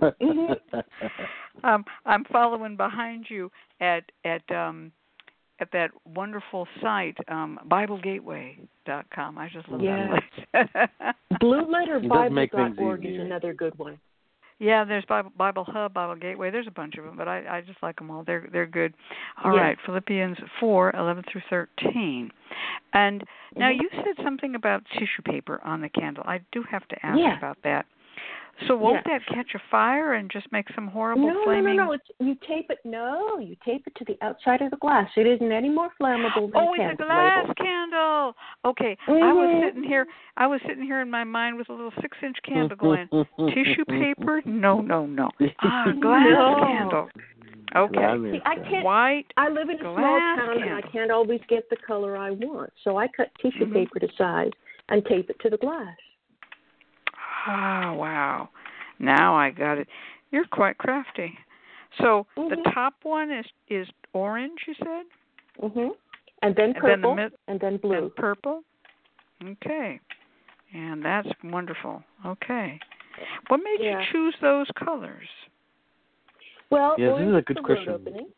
Mhm. um, I'm following behind you at at um, at that wonderful site, um, BibleGateway.com. I just love Yeah. that place. BlueLetterBible.org is another good one. Yeah, there's Bible, Bible Hub, Bible Gateway. There's a bunch of them, but I, I just like them all. They're they're good. All Yeah. right, Philippians four, eleven through thirteen, and now Mhm. you said something about tissue paper on the candle. I do have to ask Yeah. about that. So won't Yeah. that catch a fire and just make some horrible No, no, no, no. It's you tape it. No, you tape it to the outside of the glass. It isn't any more flammable than Oh, it's a glass label. candle. Okay, I was Mhm. sitting here. I was sitting here in my mind with a little six-inch candle going. Tissue paper? No, no, no. Ah, glass No. candle. Okay. That makes See, I can't- White. I live in a small Glass town and I can't always get the color I want, so I cut tissue Mhm. paper to size and tape it to the glass. Ah, wow. Now I got it. You're quite crafty. So the Mhm. top one is is orange, you said, Mhm. And then And then the purple, mid- and then blue. and purple. Okay. And that's wonderful. Okay. What made Yeah. you choose those colors? Well, Yes, this orange is a good for question. road opening.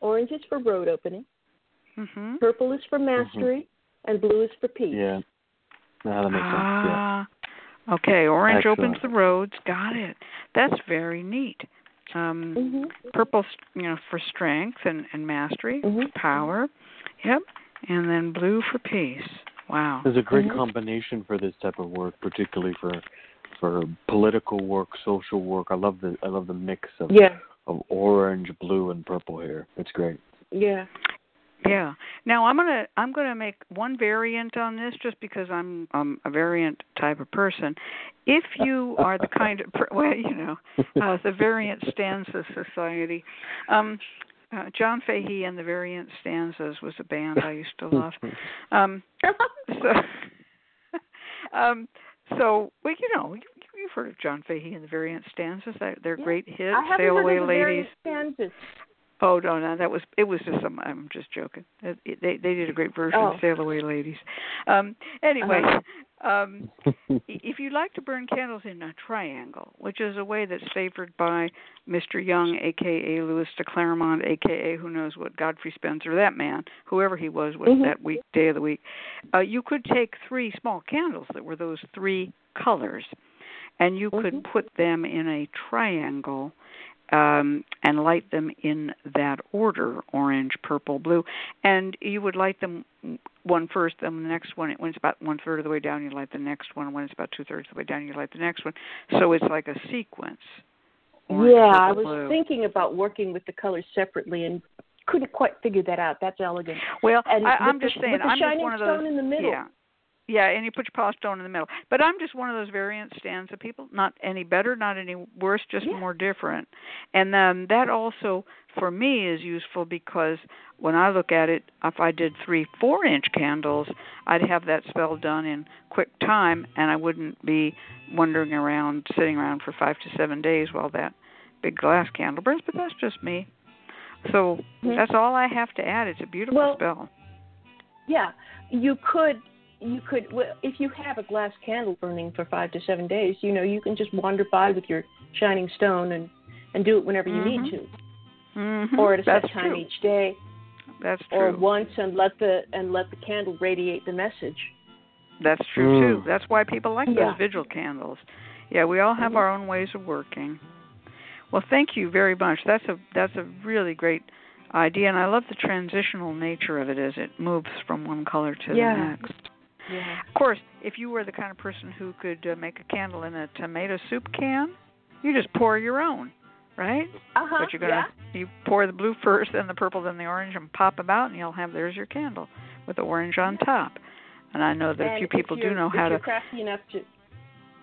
Orange is for road opening. Mhm. Purple is for mastery, and blue is for peace. Yeah. Now that makes sense. Okay, orange opens the roads. Got it. That's very neat. Um Mhm. purple, you know, for strength and and mastery, Mhm. power. Yep. And then blue for peace. Wow. There's a great Mhm. combination for this type of work, particularly for for political work, social work. I love the I love the mix of Yeah. of orange, blue, and purple here. It's great. Yeah. Yeah. Now I'm gonna I'm gonna make one variant on this just because I'm I'm a variant type of person. If you are the kind of well, you know, uh, the Variant Stanza Society. Um, uh, John Fahey and the Variant Stanzas was a band I used to love. Um, so, um, so well, you know, you, you've heard of John Fahey and the Variant Stanzas. They're, they're Yeah. great hits. I haven't Sail heard Away of the Ladies. various stanzas. Oh no, no, that was it. Was just some. I'm just joking. It, it, they they did a great version Oh. of "Sail Away, Ladies." Um, anyway, Uh-huh. um, if you like to burn candles in a triangle, which is a way that's favored by Mr. Young, aka Lewis de Claremont, aka who knows what Godfrey Spencer, that man, whoever he was, was Mhm. that week day of the week, uh, you could take three small candles that were those three colors, and you could Mhm. put them in a triangle um, and light them in that order orange, purple, blue. And you would light them one first, then the next one, when it's about one third of the way down, you light the next one. When it's about two thirds of the way down, you light the next one. So it's like a sequence. Orange, yeah, I was blue. thinking about working with the colors separately and couldn't quite figure that out. That's elegant. Well, And I, the, just saying, with the I'm just shining one of those. stone in the middle. Yeah. Yeah, and you put your polished stone in the middle. But I'm just one of those variant stanza people. Not any better, not any worse, just Yeah. more different. And um, that also, for me, is useful because when I look at it, if I did three four-inch candles, I'd have that spell done in quick time, and I wouldn't be wandering around, sitting around for five to seven days while that big glass candle burns. But that's just me. So Mhm. that's all I have to add. It's a beautiful Well, spell. Yeah, you could you could well, if you have a glass candle burning for five to seven days, you know you can just wander by with your shining stone and and do it whenever you need Mhm. to, Mm-hmm. or at a set time true. each day, That's or true. once and let the and let the candle radiate the message. That's true too. Mm. That's why people like Yeah. those vigil candles. Yeah, we all have Mhm. our own ways of working. Well, thank you very much. That's a that's a really great idea, and I love the transitional nature of it as it moves from one color to Yeah. the next. Yeah. Of course, if you were the kind of person who could uh, make a candle in a tomato soup can, you just pour your own, right? Uh-huh. but you're gonna you pour the blue first, then the purple, then the orange, and pop them out, and you'll have there's your candle with the orange on top. And I know that and a few people do know if how you're to. crafty enough to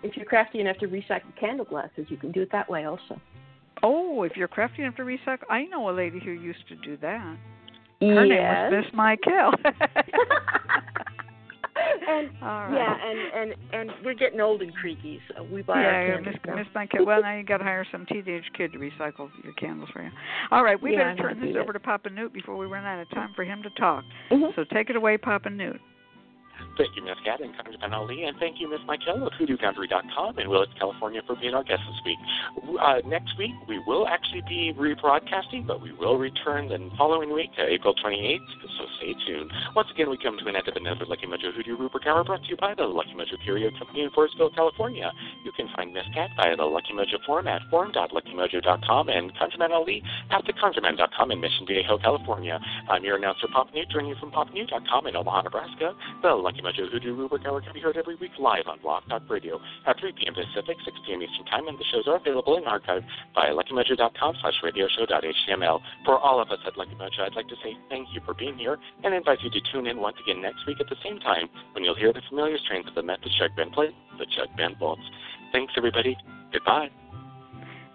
if you're crafty enough to recycle candle glasses, you can do it that way also. Oh, if you're crafty enough to recycle, I know a lady who used to do that. Her yes. name was Miss Michaele. and All right. yeah, and and and we're getting old and creaky, so we buy yeah, our yeah, candles Miss, now. Miss Michaele. Well, now you got to hire some teenage kid to recycle your candles for you. All right, we Yeah, better turn this over to Papa Newt before we run out of time for him to talk. Mhm. So take it away, Papa Newt. Thank you, Miss Cat and ConjureMan Ali, and thank you, Miss Michaele of HoodooFoundry.com in Willits, California, for being our guest this week. Uh, next week, we will actually be rebroadcasting, but we will return the following week, uh, April 28th, so stay tuned. Once again, we come to an end of another Lucky Mojo Hoodoo Rootwork Hour brought to you by the Lucky Mojo Curio Company in Forestville, California. You can find Miss Cat via the Lucky Mojo forum at forum.luckymojo.com and ConjureMan Ali at theconjureman.com in Mission Viejo, California. I'm your announcer, Papa Newt, joining you from popnew.com in Omaha, Nebraska. The Lucky Mojo Hoodoo Rootwork Hour can be heard every week live on Blog Talk Radio at 3 p.m. Pacific, 6 p.m. Eastern Time, and the shows are available in archive via luckymojo.com slash radioshow.html. For all of us at Lucky Mojo, I'd like to say thank you for being here and invite you to tune in once again next week at the same time when you'll hear the familiar strains of the Met the Chuck Ben play, the Chuck Ben Bolts. Thanks, everybody. Goodbye.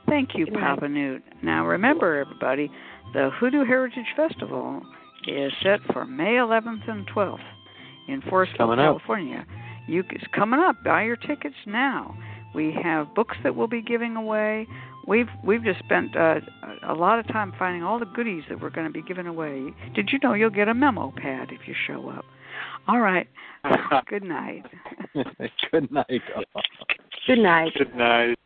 Thank you, Papa Newt. Now remember, everybody, the Hoodoo Heritage Festival is set for May 11th and 12th in Forestville, Coming up. California. You it's coming up. Buy your tickets now. We have books that we'll be giving away. We've we've just spent uh, a lot of time finding all the goodies that we're going to be giving away. Did you know you'll get a memo pad if you show up? All right. Good night. Good night. Good night. Good night.